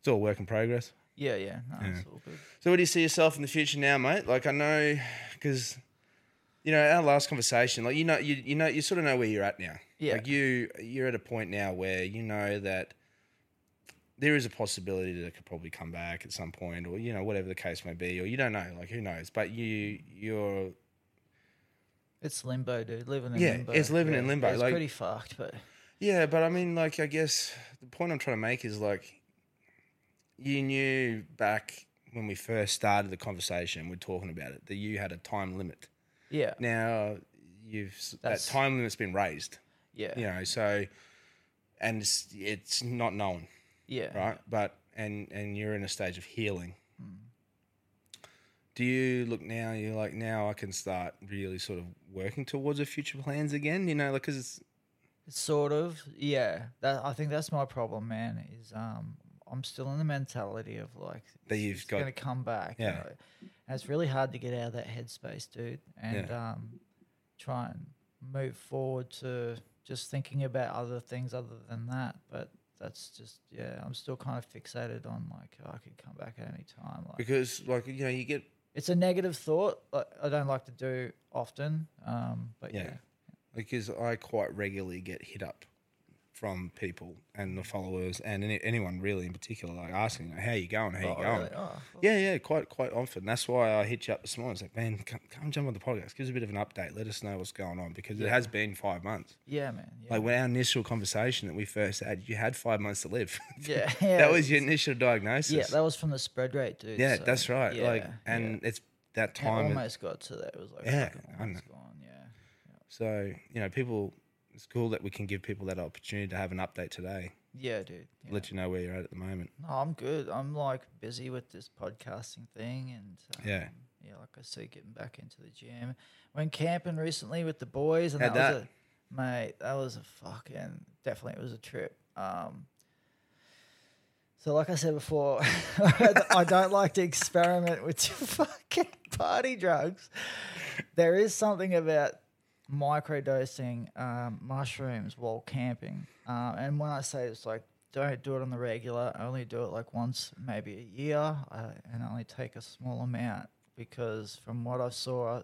It's all work in progress. Yeah. Yeah. No, it's all good. So, where do you see yourself in the future now, mate? Like, I know because you know our last conversation, like you know, you you know, you sort of know where you're at now. Yeah. Like you, you're at a point now where you know that there is a possibility that it could probably come back at some point, or you know, whatever the case may be, or you don't know. Like, who knows? But you, you're It's limbo, dude. Living in Yeah, limbo. it's living in limbo, It's like- pretty fucked, but Yeah, but I mean, like, I guess the point I'm trying to make is like, you knew back when we first started the conversation, we're talking about it, that you had a time limit. yeah. Now you've s- that time limit's been raised, Yeah. you know. So, and it's, it's not known, Yeah. right? But and and you're in a stage of healing. Do you look now? You're like now I can start really sort of working towards a future plans again. You know, like because it's Sort of, yeah. That I think that's my problem, man. Is um, I'm still in the mentality of like That you've it's got- gonna come back. you Yeah. know. And it's really hard to get out of that headspace, dude, and um, try and move forward to just thinking about other things other than that. But that's just yeah, I'm still kind of fixated on like oh, I could come back at any time. Like because like you know you get it's a negative thought. I don't like to do often. Um, but Yeah. yeah, because I quite regularly get hit up from people and the followers and any, anyone really in particular, like asking, you know, "How you going? How you Oh, going?" really? Oh, Yeah, yeah, quite quite often. That's why I hit you up this morning. It's like, man, come, come jump on the podcast. Give us a bit of an update. Let us know what's going on because it has been five months. yeah, man. Yeah. Like when our initial conversation that we first had, you had five months to live. yeah, yeah. that was your initial diagnosis. Yeah, that was from the spread rate, dude. Yeah, so, that's right. like, and yeah. it's that time. it- almost got to that. It was like, Yeah, I know. gone. Yeah, so you know, people. It's cool that we can give people that opportunity to have an update today. yeah, dude. Yeah. Let you know where you're at at the moment. No, I'm good. I'm like busy with this podcasting thing, and um, Yeah. yeah, like I said, getting back into the gym. Went camping recently with the boys, and How'd that, was that? a mate. That was a fucking definitely. It was a trip. Um, so, like I said before, I don't like to experiment with fucking party drugs. There is something about microdosing um, mushrooms while camping, um, and when I say it's like don't do it on the regular. Only do it like once, maybe a year, uh, and only take a small amount because from what I saw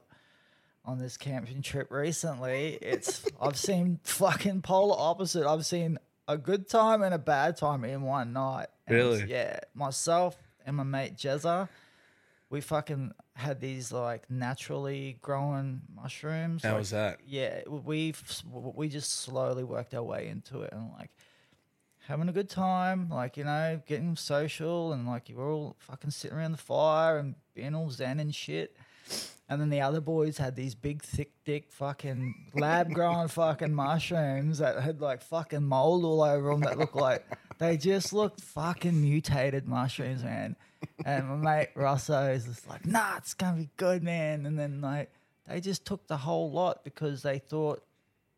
on this camping trip recently, it's I've seen fucking polar opposite. I've seen a good time and a bad time in one night. And Really? Yeah. Myself and my mate Jezza, we fucking had these like naturally growing mushrooms. How like, was that? yeah, we we just slowly worked our way into it and like having a good time, like you know, getting social and like you were all fucking sitting around the fire and being all zen and shit. And then the other boys had these big, thick dick, fucking lab grown fucking mushrooms that had like fucking mold all over them that looked like they just looked fucking mutated mushrooms, man. And my mate Russo is just like, nah, it's gonna be good, man. And then like they just took the whole lot because they thought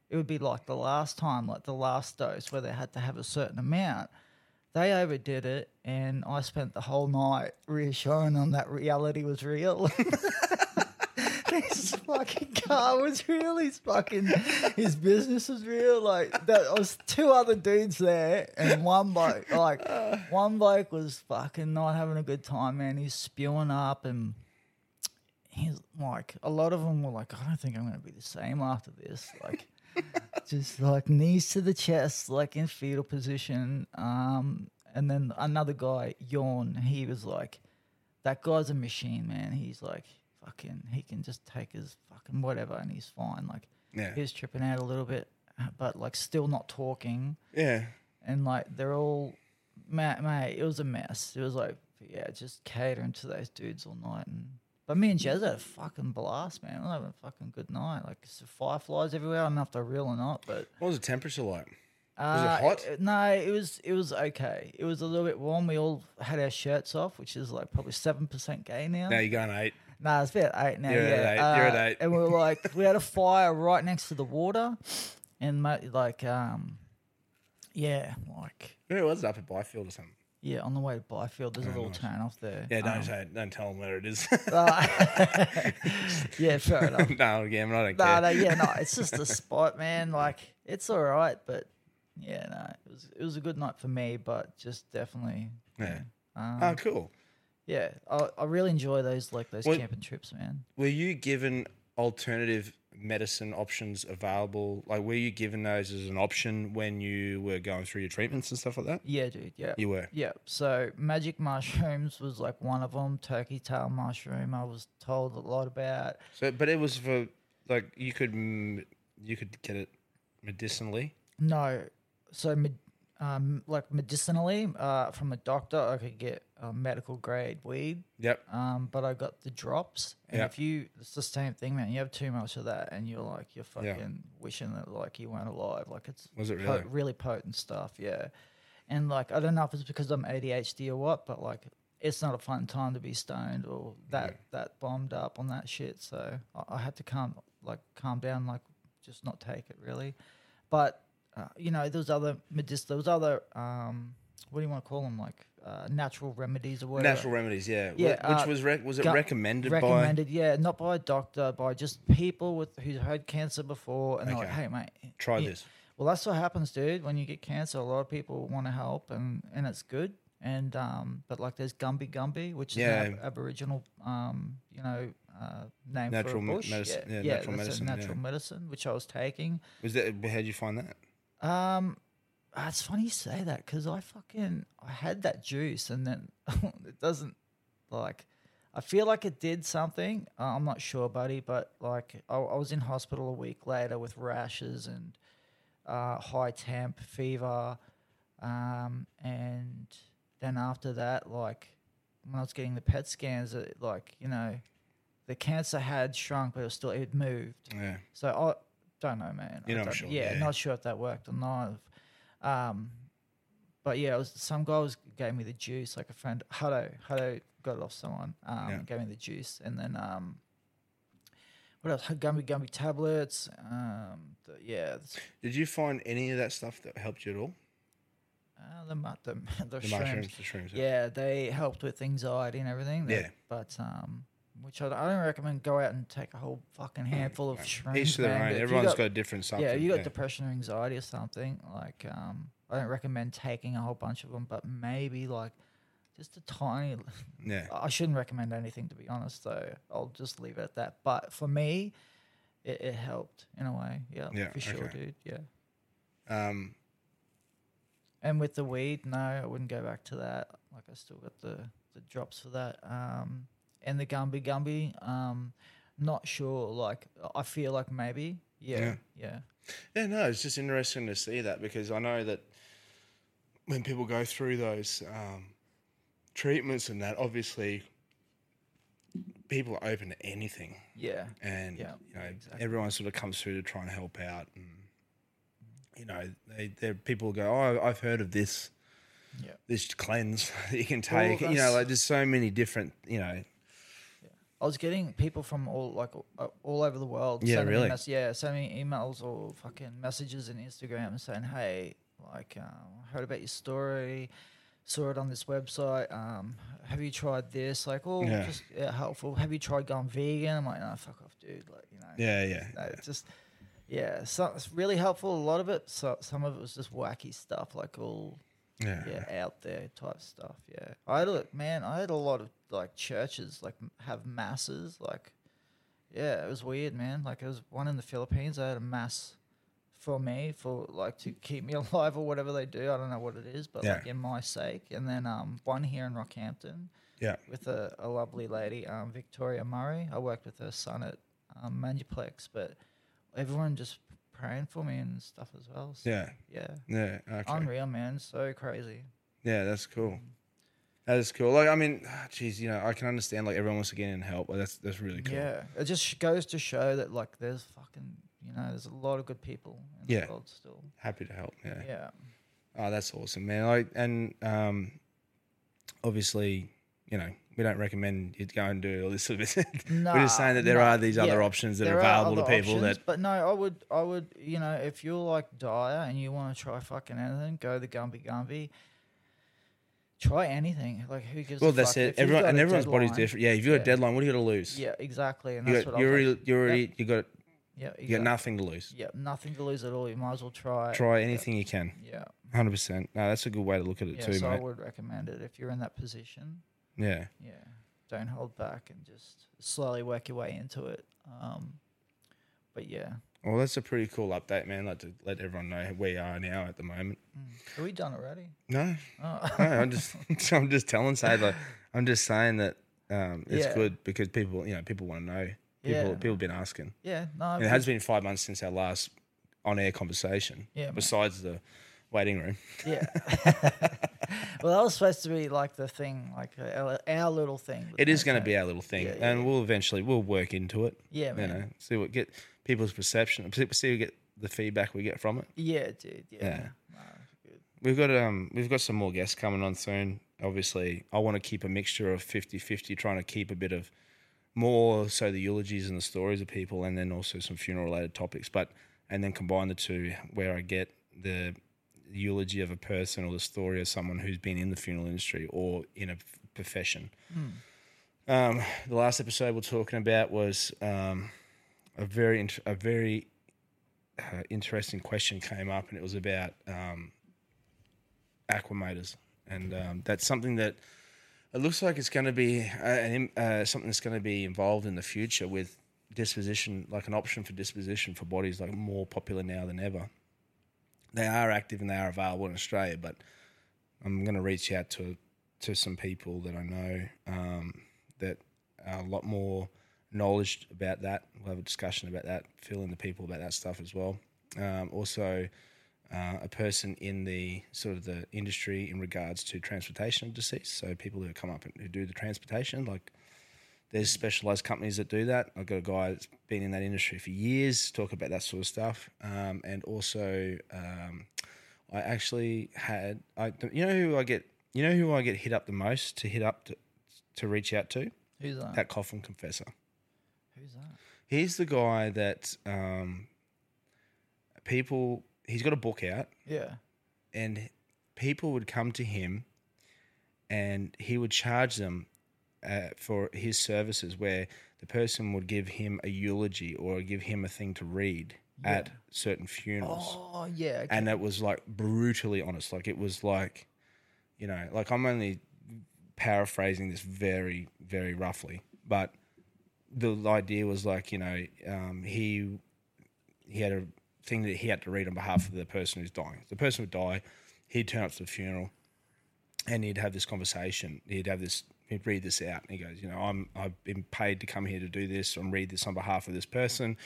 it would be like the last time, like the last dose where they had to have a certain amount. They overdid it, and I spent the whole night reassuring them that reality was real. his fucking car was real. His fucking his business was real. Like there was two other dudes there, and one bloke, like one bloke was fucking not having a good time, man. He's spewing up, and he's like, a lot of them were like, I don't think I'm gonna be the same after this. Like, just like knees to the chest, like in fetal position. Um, and then another guy, yawn. He was like, that guy's a machine, man. He's like, fucking, he can just take his fucking whatever, and he's fine. Like, Yeah. he was tripping out a little bit, but like still not talking. Yeah. And like they're all, mate, mate, it was a mess. It was like, yeah, just catering to those dudes all night. And but me and Jez had a fucking blast, man. We were having a fucking good night. Like fireflies everywhere. I don't know if they're real or not, but What was the temperature like? uh, it hot? it- no, it was it was okay. It was a little bit warm. We all had our shirts off, which is like probably seven percent gay now. Now you're going eight. Nah, it's about eight now. You're at yeah, eight, you're at Uh, eight. And we were like, we had a fire right next to the water, and like, um, yeah, like, Where was it up at Byfield or something? yeah, on the way to Byfield, there's a Oh, little nice. turn off there. Yeah, don't Um, say, don't tell them where it is. uh, yeah, fair enough. no, again, I don't No, care. no, yeah, no, it's just a spot, man. Like, it's all right, but yeah, no, it was it was a good night for me, but just definitely, Yeah. um, Oh, cool. Yeah. I, I really enjoy those like those Well- camping trips, man. Were you given alternative medicine options available? Like, were you given those as an option when you were going through your treatments and stuff like that? Yeah, dude. Yeah. You were. Yeah, so magic mushrooms was like one of them. Turkey tail mushroom, I was told a lot about. So, but it was for like you could mm, you could get it medicinally. No, so med- um, like medicinally, uh, from a doctor, I could get uh, medical grade weed. Yep. Um, but I got the drops, and Yeah. if you, it's the same thing, man. You have too much of that, and you're like, you're Yeah. fucking wishing that like you weren't alive. Like it's Was it po- really? really potent stuff, yeah. And like I don't know if it's because I'm ADHD or what, but like it's not a fun time to be stoned or that that bombed up on that shit. So I, I had to calm like calm down, like just not take it really. But uh, you know, those other medic- there was other um, what do you want to call them, like uh, natural remedies or whatever. Natural remedies, yeah. Yeah, Wh- Which uh, was rec- was it gu- recommended, recommended, yeah, not by a doctor, by just people with who's had cancer before, and they're like, "Hey, mate. Try you- this. well, that's what happens, dude. When you get cancer, a lot of people want to help, and and it's good. And um, but like there's Gumby Gumby, which is Yeah. an ab- Aboriginal, um, you know, uh, name Natural for a bush. medicine- yeah, yeah, natural medicine, yeah. natural medicine, which I was taking. Was that? How'd you find that? Um, ah, it's funny you say that because I fucking I had that juice, and then it doesn't like. I feel like it did something. Uh, I'm not sure, buddy, but like I, I was in hospital a week later with rashes and uh, high temp, fever, um, and then after that, like when I was getting the PET scans, it, like you know, the cancer had shrunk, but it was still it moved. Yeah. So I don't know, man. You're not sure, Yeah, yeah. not sure if that worked or not. Um, but yeah, it was some guy was gave me the juice, like a friend Hutto. Hutto got it off someone. Um, Yeah. gave me the juice, and then um, what else? Gumby Gumby tablets. Um, the, yeah, Did you find any of that stuff that helped you at all? uh, the the the, The shrooms. mushrooms, the shrooms. Yeah, they helped with anxiety and everything. Yeah. but um, which I, I don't recommend go out and take a whole fucking handful of shrooms. Each to their own. but if you Everyone's got- got a different something. Yeah, you got depression or anxiety or something like um, I don't recommend taking a whole bunch of them, but maybe like just a tiny. Yeah. I shouldn't recommend anything to be honest, though. I'll just leave it at that. But for me, it, it helped in a way. Yeah, Yeah, for sure, okay. dude. Yeah. Um, And with the weed, no, I wouldn't go back to that. Like I still got the the drops for that. Um, and the Gumby Gumby, um, not sure. Like I feel like maybe, yeah, Yeah. yeah, no, it's just interesting to see that because I know that when people go through those um, treatments and that, obviously people are open to anything. yeah, and Yeah, you know exactly. everyone sort of comes through to try and help out and you know they there people go oh I've heard of this yeah. this cleanse that you can take you know like there's so many different you know I was getting people from all like uh, all over the world. Yeah, sending me really? mess- yeah, sending me emails or fucking messages in Instagram saying, "Hey, like, um, heard about your story, saw it on this website. Um, have you tried this? Like, oh, Yeah. just yeah, helpful. Have you tried going vegan? I'm like, no, fuck off, dude. Like, you know, yeah yeah no, it's just yeah, so it's really helpful. A lot of it, so some of it was just wacky stuff, like all yeah yeah, out there type stuff. Yeah, I had a man. I had a lot of like churches like have masses. Like, yeah, it was weird, man. Like, it was one in the Philippines. I had a mass for me for like to keep me alive or whatever they do. I don't know what it is, but Yeah. like in my sake. And then um, one here in Rockhampton yeah with a, a lovely lady, um, Victoria Murray. I worked with her son at um, Manuplex, but everyone just praying for me and stuff as well. So, yeah yeah. yeah okay Unreal, man. So crazy. yeah that's cool that is cool like I mean geez you know I can understand like everyone wants to get in and help but that's that's really cool Yeah, it just goes to show that like there's fucking you know there's a lot of good people in Yeah. the world still. happy to help yeah Yeah, Oh, that's awesome, man. Like, and um, obviously, you know, we don't recommend you go and do all this sort of thing. We're just saying that there are these other yeah. options that are available to people options, that, But no, I would, I would, you know, if you're like dire and you want to try fucking anything, go the Gumby Gumby. Try anything. Like who gives? well, a that's fuck? it. If Everyone and everyone's body's different. Yeah, if you've got a deadline, what are you going to lose? Yeah, exactly, and you that's got, what you I already, think. you already, you got, Yeah, you got nothing to lose. Yeah, nothing to lose at all. You might as well try. Try anything you can. Yeah, Hundred percent. No, that's a good way to look at it yeah. too, so I would recommend it if you're in that position. Yeah, yeah don't hold back and just slowly work your way into it um but yeah well, that's a pretty cool update, man. Like to let everyone know where you are now at the moment. Mm. are we done already No, oh. no, I'm just, I'm just telling, say like, I'm just saying that um, it's Yeah. good because people, you know, people want to know. People, Yeah. people have been asking. yeah no it has been five months since our last on-air conversation. Yeah, man. Besides the waiting room. yeah well that was supposed to be like the thing like uh, our, our little thing It is going to be our little thing, Yeah, yeah, and we'll eventually we'll work into it. yeah You man know, see what get people's perception, see see get the feedback we get from it. yeah dude yeah, Yeah. No. We've got um we've got some more guests coming on soon. Obviously, I want to keep a mixture of 50-50, trying to keep a bit of more so the eulogies and the stories of people, and then also some funeral related topics. But and then combine the two, where I get the eulogy of a person or the story of someone who's been in the funeral industry or in a profession. Um, the last episode we're talking about was um, a very int- a very uh, interesting question came up, and it was about um, aquamators, and um, that's something that it looks like it's going to be uh, an, uh, something that's going to be involved in the future with disposition, like an option for disposition for bodies, like more popular now than ever. They are active and they are available in Australia, but I'm going to reach out to to some people that I know um, that are a lot more knowledge about that. We'll have a discussion about that, fill in the people about that stuff as well. Um, also, uh, a person in the sort of the industry in regards to transportation of deceased. So people who come up and who do the transportation, like there's specialized companies that do that. I've got a guy that's been in that industry for years, talk about that sort of stuff. Um, and also, um, I actually had, I, you know who I get, you know who I get hit up the most to hit up to, to reach out to? who's that That coffin confessor. who's that He's the guy that um, people, he's got a book out yeah and people would come to him and he would charge them uh, for his services where the person would give him a eulogy or give him a thing to read at certain funerals. Oh yeah. Okay. and it was like brutally honest. Like it was like, you know, like I'm only paraphrasing this very, very roughly, but the idea was like, you know, um, he he had a thing that he had to read on behalf of the person who's dying. The person would die, he'd turn up to the funeral, and he'd have this conversation. He'd have this. He'd read this out, and he goes, you know, I'm I've been paid to come here to do this. I'm read this on behalf of this person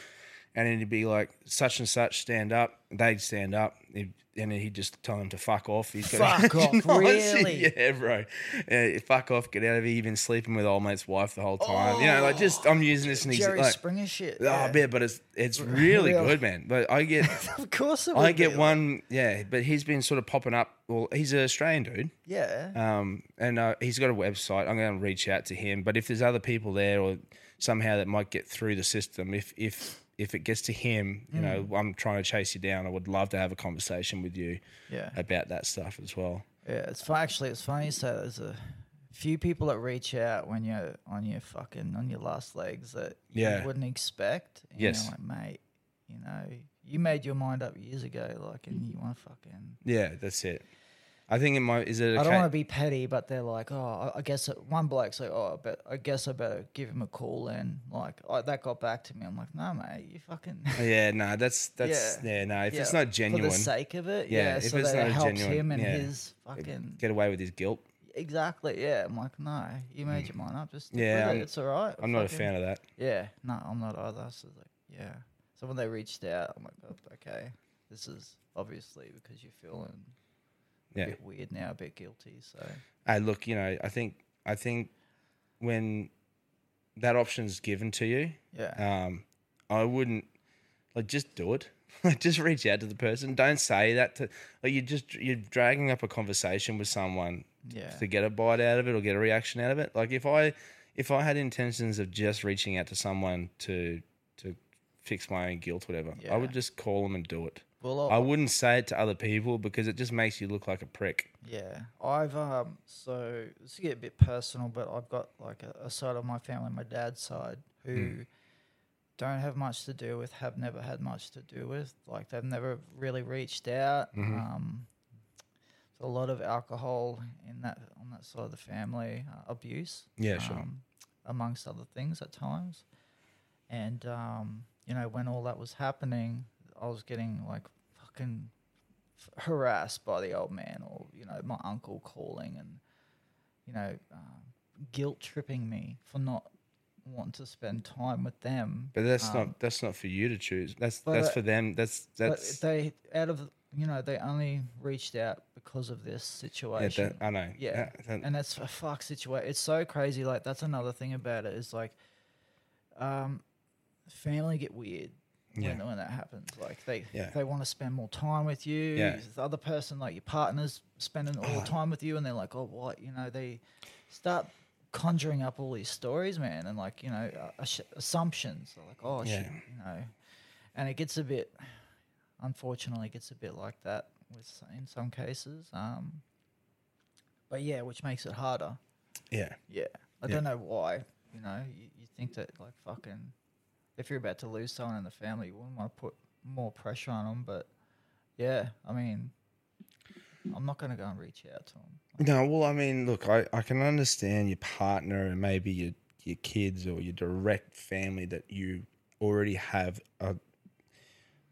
and then he'd be like, such and such, stand up. They'd stand up, and then he'd just tell them to fuck off. He's Fuck off, really? Yeah, bro. Yeah, fuck off, get out of here. You've been sleeping with old mate's wife the whole time. you know, like just I'm using this and he's Jerry like, Springer shit. oh, yeah. yeah, but it's it's really Real. good, man. But I get of course it I get be. one, yeah. But he's been sort of popping up. Well, he's an Australian dude. Yeah. Um, and uh, he's got a website. I'm going to reach out to him. But if there's other people there or somehow that might get through the system, if if if it gets to him, you know, mm. I'm trying to chase you down. I would love to have a conversation with you yeah. about that stuff as well. Yeah, it's fun. Actually, it's funny. So there's a few people that reach out when you're on your fucking on your last legs that you Yeah. wouldn't expect. And Yes. Like, mate, you know, you made your mind up years ago, like, and you want to fucking. Yeah, that's it. I think it might. Is it? I don't want to be petty, but they're like, oh, I guess it, one bloke's like, oh, but I guess I better give him a call. And like, I, that got back to me. I'm like, no, mate, you fucking. yeah, no, that's that's Yeah. yeah, no. If it's not genuine, For the sake of it, Yeah, yeah. if so it's that not it helps genuine- him and yeah. his fucking. get away with his guilt. Exactly, yeah. I'm like, no, you made your mind up. Just Mm. Yeah, it. It's all right. I'm not a fan of that. Yeah, no, I'm not either. So like, yeah. So when they reached out, I'm like, oh, okay, this is obviously because you're feeling a Yeah. bit weird now, a bit guilty. So Hey, look, you know, I think I think when that option's given to you, yeah, um, I wouldn't like just do it. Like just reach out to the person. Don't say that to like you just you're dragging up a conversation with someone yeah, to get a bite out of it or get a reaction out of it. Like if I if I had intentions of just reaching out to someone to to fix my own guilt, whatever, I would just call them and do it. Well, I I, wouldn't say it to other people because it just makes you look like a prick. yeah, I've um, so this get a bit personal, but I've got like a, a side of my family, my dad's side, who. Hmm. Don't have much to do with, have never had much to do with. Like they've never really reached out. Mhm. Um, a lot of alcohol in that on that side of the family, uh, abuse. Yeah, sure. um, amongst other things at times. And um, you know, when all that was happening, I was getting like fucking harassed by the old man, or you know, my uncle calling and you know, um, guilt tripping me for not wanting to spend time with them. But that's Um, not that's not for you to choose. That's that's uh, for them. That's that's they out of you know they only reached out because of this yeah, situation. that, I know. Yeah, That- that- and that's a fuck situation. It's so crazy. Like that's another thing about it is like, um, family get weird Yeah. when, when that happens. Like they Yeah. they want to spend more time with you. Yeah. The other person, like your partner's spending all the time with you, and they're like, oh, what? You know, they start conjuring up all these stories, man, and like you know uh, assumptions. They're like, oh, Yeah. shit, you know, and it gets a bit. Unfortunately, it gets a bit like that with in some cases. Um, but yeah, which makes it harder. yeah. Yeah, I don't know why. You know, you, you think that like fucking, if you're about to lose someone in the family, you wouldn't want to put more pressure on them. But yeah, I mean, I'm not gonna go and reach out to them. No, well, I mean, look, I, I can understand your partner and maybe your your kids or your direct family that you already have a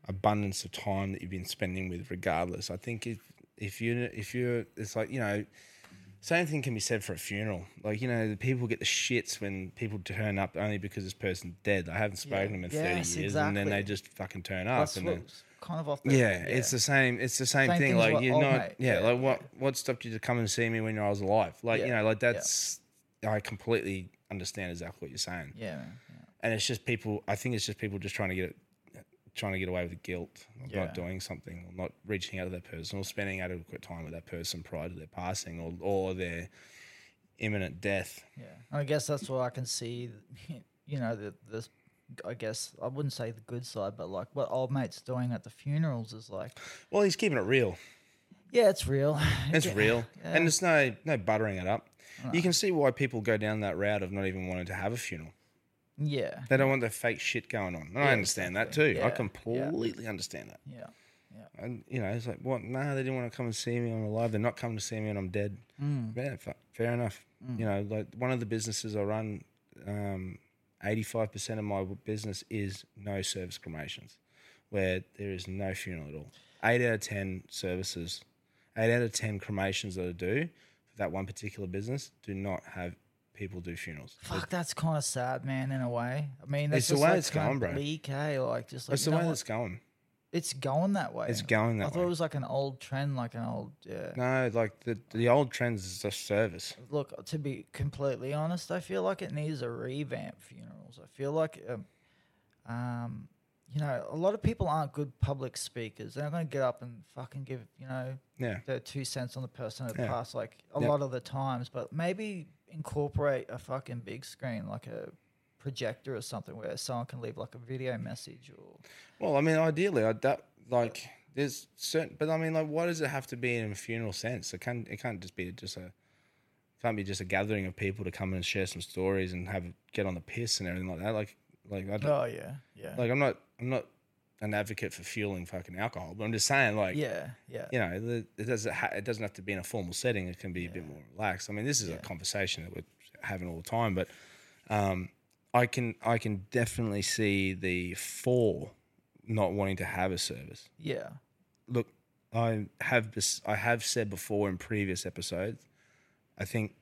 abundance of time that you've been spending with, regardless. I think if if you if you're, it's like you know, same thing can be said for a funeral. Like you know, the people get the shits when people turn up only because this person's dead. I haven't spoken to them in Yes, thirty years, and then they just fucking turn up. That's and then, kind of off. The, yeah, it's the same. It's the same, Same thing. Like you're old not. mate, Yeah, yeah, like what? What stopped you to come and see me when I was alive? Like you know, like yeah. that's. I completely understand exactly what you're saying, Yeah. Yeah. and it's just people. I think it's just people just trying to get, trying to get away with the guilt of Yeah. not doing something, or not reaching out to that person, or spending adequate time with that person prior to their passing, or or their imminent death. Yeah, and I guess that's where I can see, you know, the this. I guess I wouldn't say the good side, but like what old mate's doing at the funerals is like, Well, he's keeping it real. yeah, it's real. It's Yeah, real, yeah. and there's no no buttering it up. You can see why people go down that route of not even wanting to have a funeral. Yeah. They don't want the fake shit going on. And I understand that too. I completely understand that. Yeah. Yeah. And you know, it's like, what? No, they didn't want to come and see me. I'm alive. They're not coming to see me, and I'm dead. Mm. Yeah, fa- fair enough. You know, like one of the businesses I run, um, 85% of my business is no service cremations, where there is no funeral at all. Eight out of 10 services, eight out of 10 cremations that I do for that one particular business do not have people do funerals. Fuck, that's kind of sad, man. In a way, I mean, that's It's the just way like it's going, bro. Bleak, eh? Like just like That's you the know way what? that's going. it's going that way. It's going that way. I that thought way. it was like an old trend, like an old. Yeah. No, like the, the old trends is just service. Look, to be completely honest, I feel like it needs a revamp. Funerals. I feel like, um, um, you know, a lot of people aren't good public speakers. They're not going to get up and fucking give, you know, Yeah. their two cents on the person that Yeah. passed. Like a Yeah. lot of the times, but maybe incorporate a fucking big screen, like a projector or something, where someone can leave like a video message or. Well, I mean, ideally, I that like there's certain, but I mean, like, why does it have to be in a funeral sense? It can't. It can't just be just a. Can't be just a gathering of people to come in and share some stories and have get on the piss and everything like that. Like, like I don't, Oh yeah, yeah, like I'm not. I'm not an advocate for fueling fucking alcohol, but I'm just saying, like, yeah, yeah. you know, it doesn't. Ha- it doesn't have to be in a formal setting. It can be a bit more relaxed. I mean, this is a conversation that we're having all the time, but um, I can I can definitely see the for not wanting to have a service. yeah. Look, I have this. I have said before in previous episodes. I think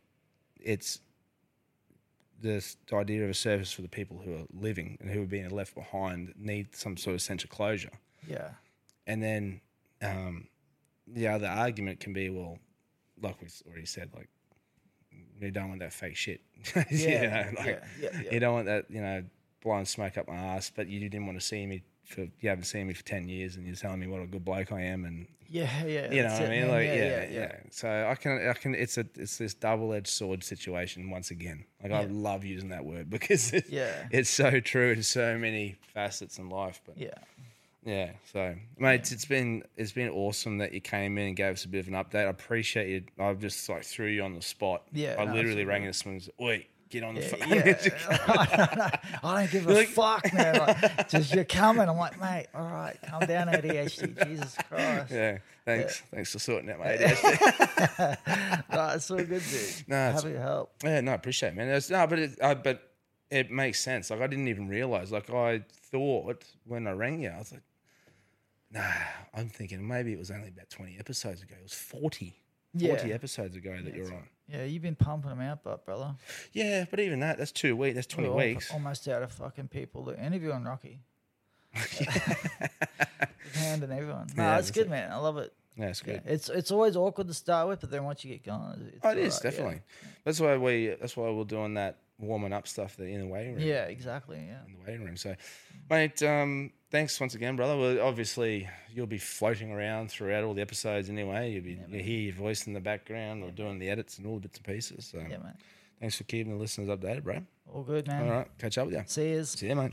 it's this the idea of a service for the people who are living and who are being left behind need some sort of sense of closure. Yeah. And then um, the other argument can be, well, like we've already said, like you don't want that fake shit. Yeah. you know, yeah. like yeah. Yeah. you don't want that, you know, blowing smoke up my ass. But you didn't want to see me for you haven't seen me for ten years, and you're telling me what a good bloke I am, and Yeah. Yeah. you know what I mean? man. Like, yeah, yeah, So I can, I can. It's a, it's this double edged sword situation once again. Like I love using that word because it's, Yeah. it's so true in so many facets in life. But Yeah. yeah, so mate, it's been it's been awesome that you came in and gave us a bit of an update. I appreciate you. I've just like threw you on the spot. Yeah, I no, literally rang this one. Wait, get on the Yeah, phone. yeah. I don't give a Like- fuck, man. Like, just you're coming. I'm like, mate, all right, calm down, ADHD. Jesus Christ. yeah, thanks, thanks for sorting out my ADHD. No, it's all good, dude. No, Happy to help. yeah, no, I appreciate it, man. It's, no, but it, uh, but it makes sense. Like I didn't even realize. Like I thought when I rang you, I was like, nah. I'm thinking maybe it was only about 20 episodes ago. It was 40. 40 Yeah. episodes ago that you're on. Yeah, you've been pumping them out, but brother. Yeah, but even that, that's two weeks. That's 20 We're weeks. Almost out of fucking people to interview on Rocky. Hand and everyone. No, Yeah, it's that's good, it. man. I love it. Yeah, it's good. Yeah, It's it's always awkward to start with, but then once you get going, it's Oh, it is yeah. definitely. That's why we. That's why we're doing that warming up stuff that in the waiting room. Yeah, exactly. Yeah. In the waiting room. So, mate, um, thanks once again, brother. Well, obviously you'll be floating around throughout all the episodes anyway. You'll be you hear your voice in the background or doing the edits and all the bits and pieces. So, Yeah, man. thanks for keeping the listeners updated, bro. All good, man. All right, catch up with you. See yous. See you, mate.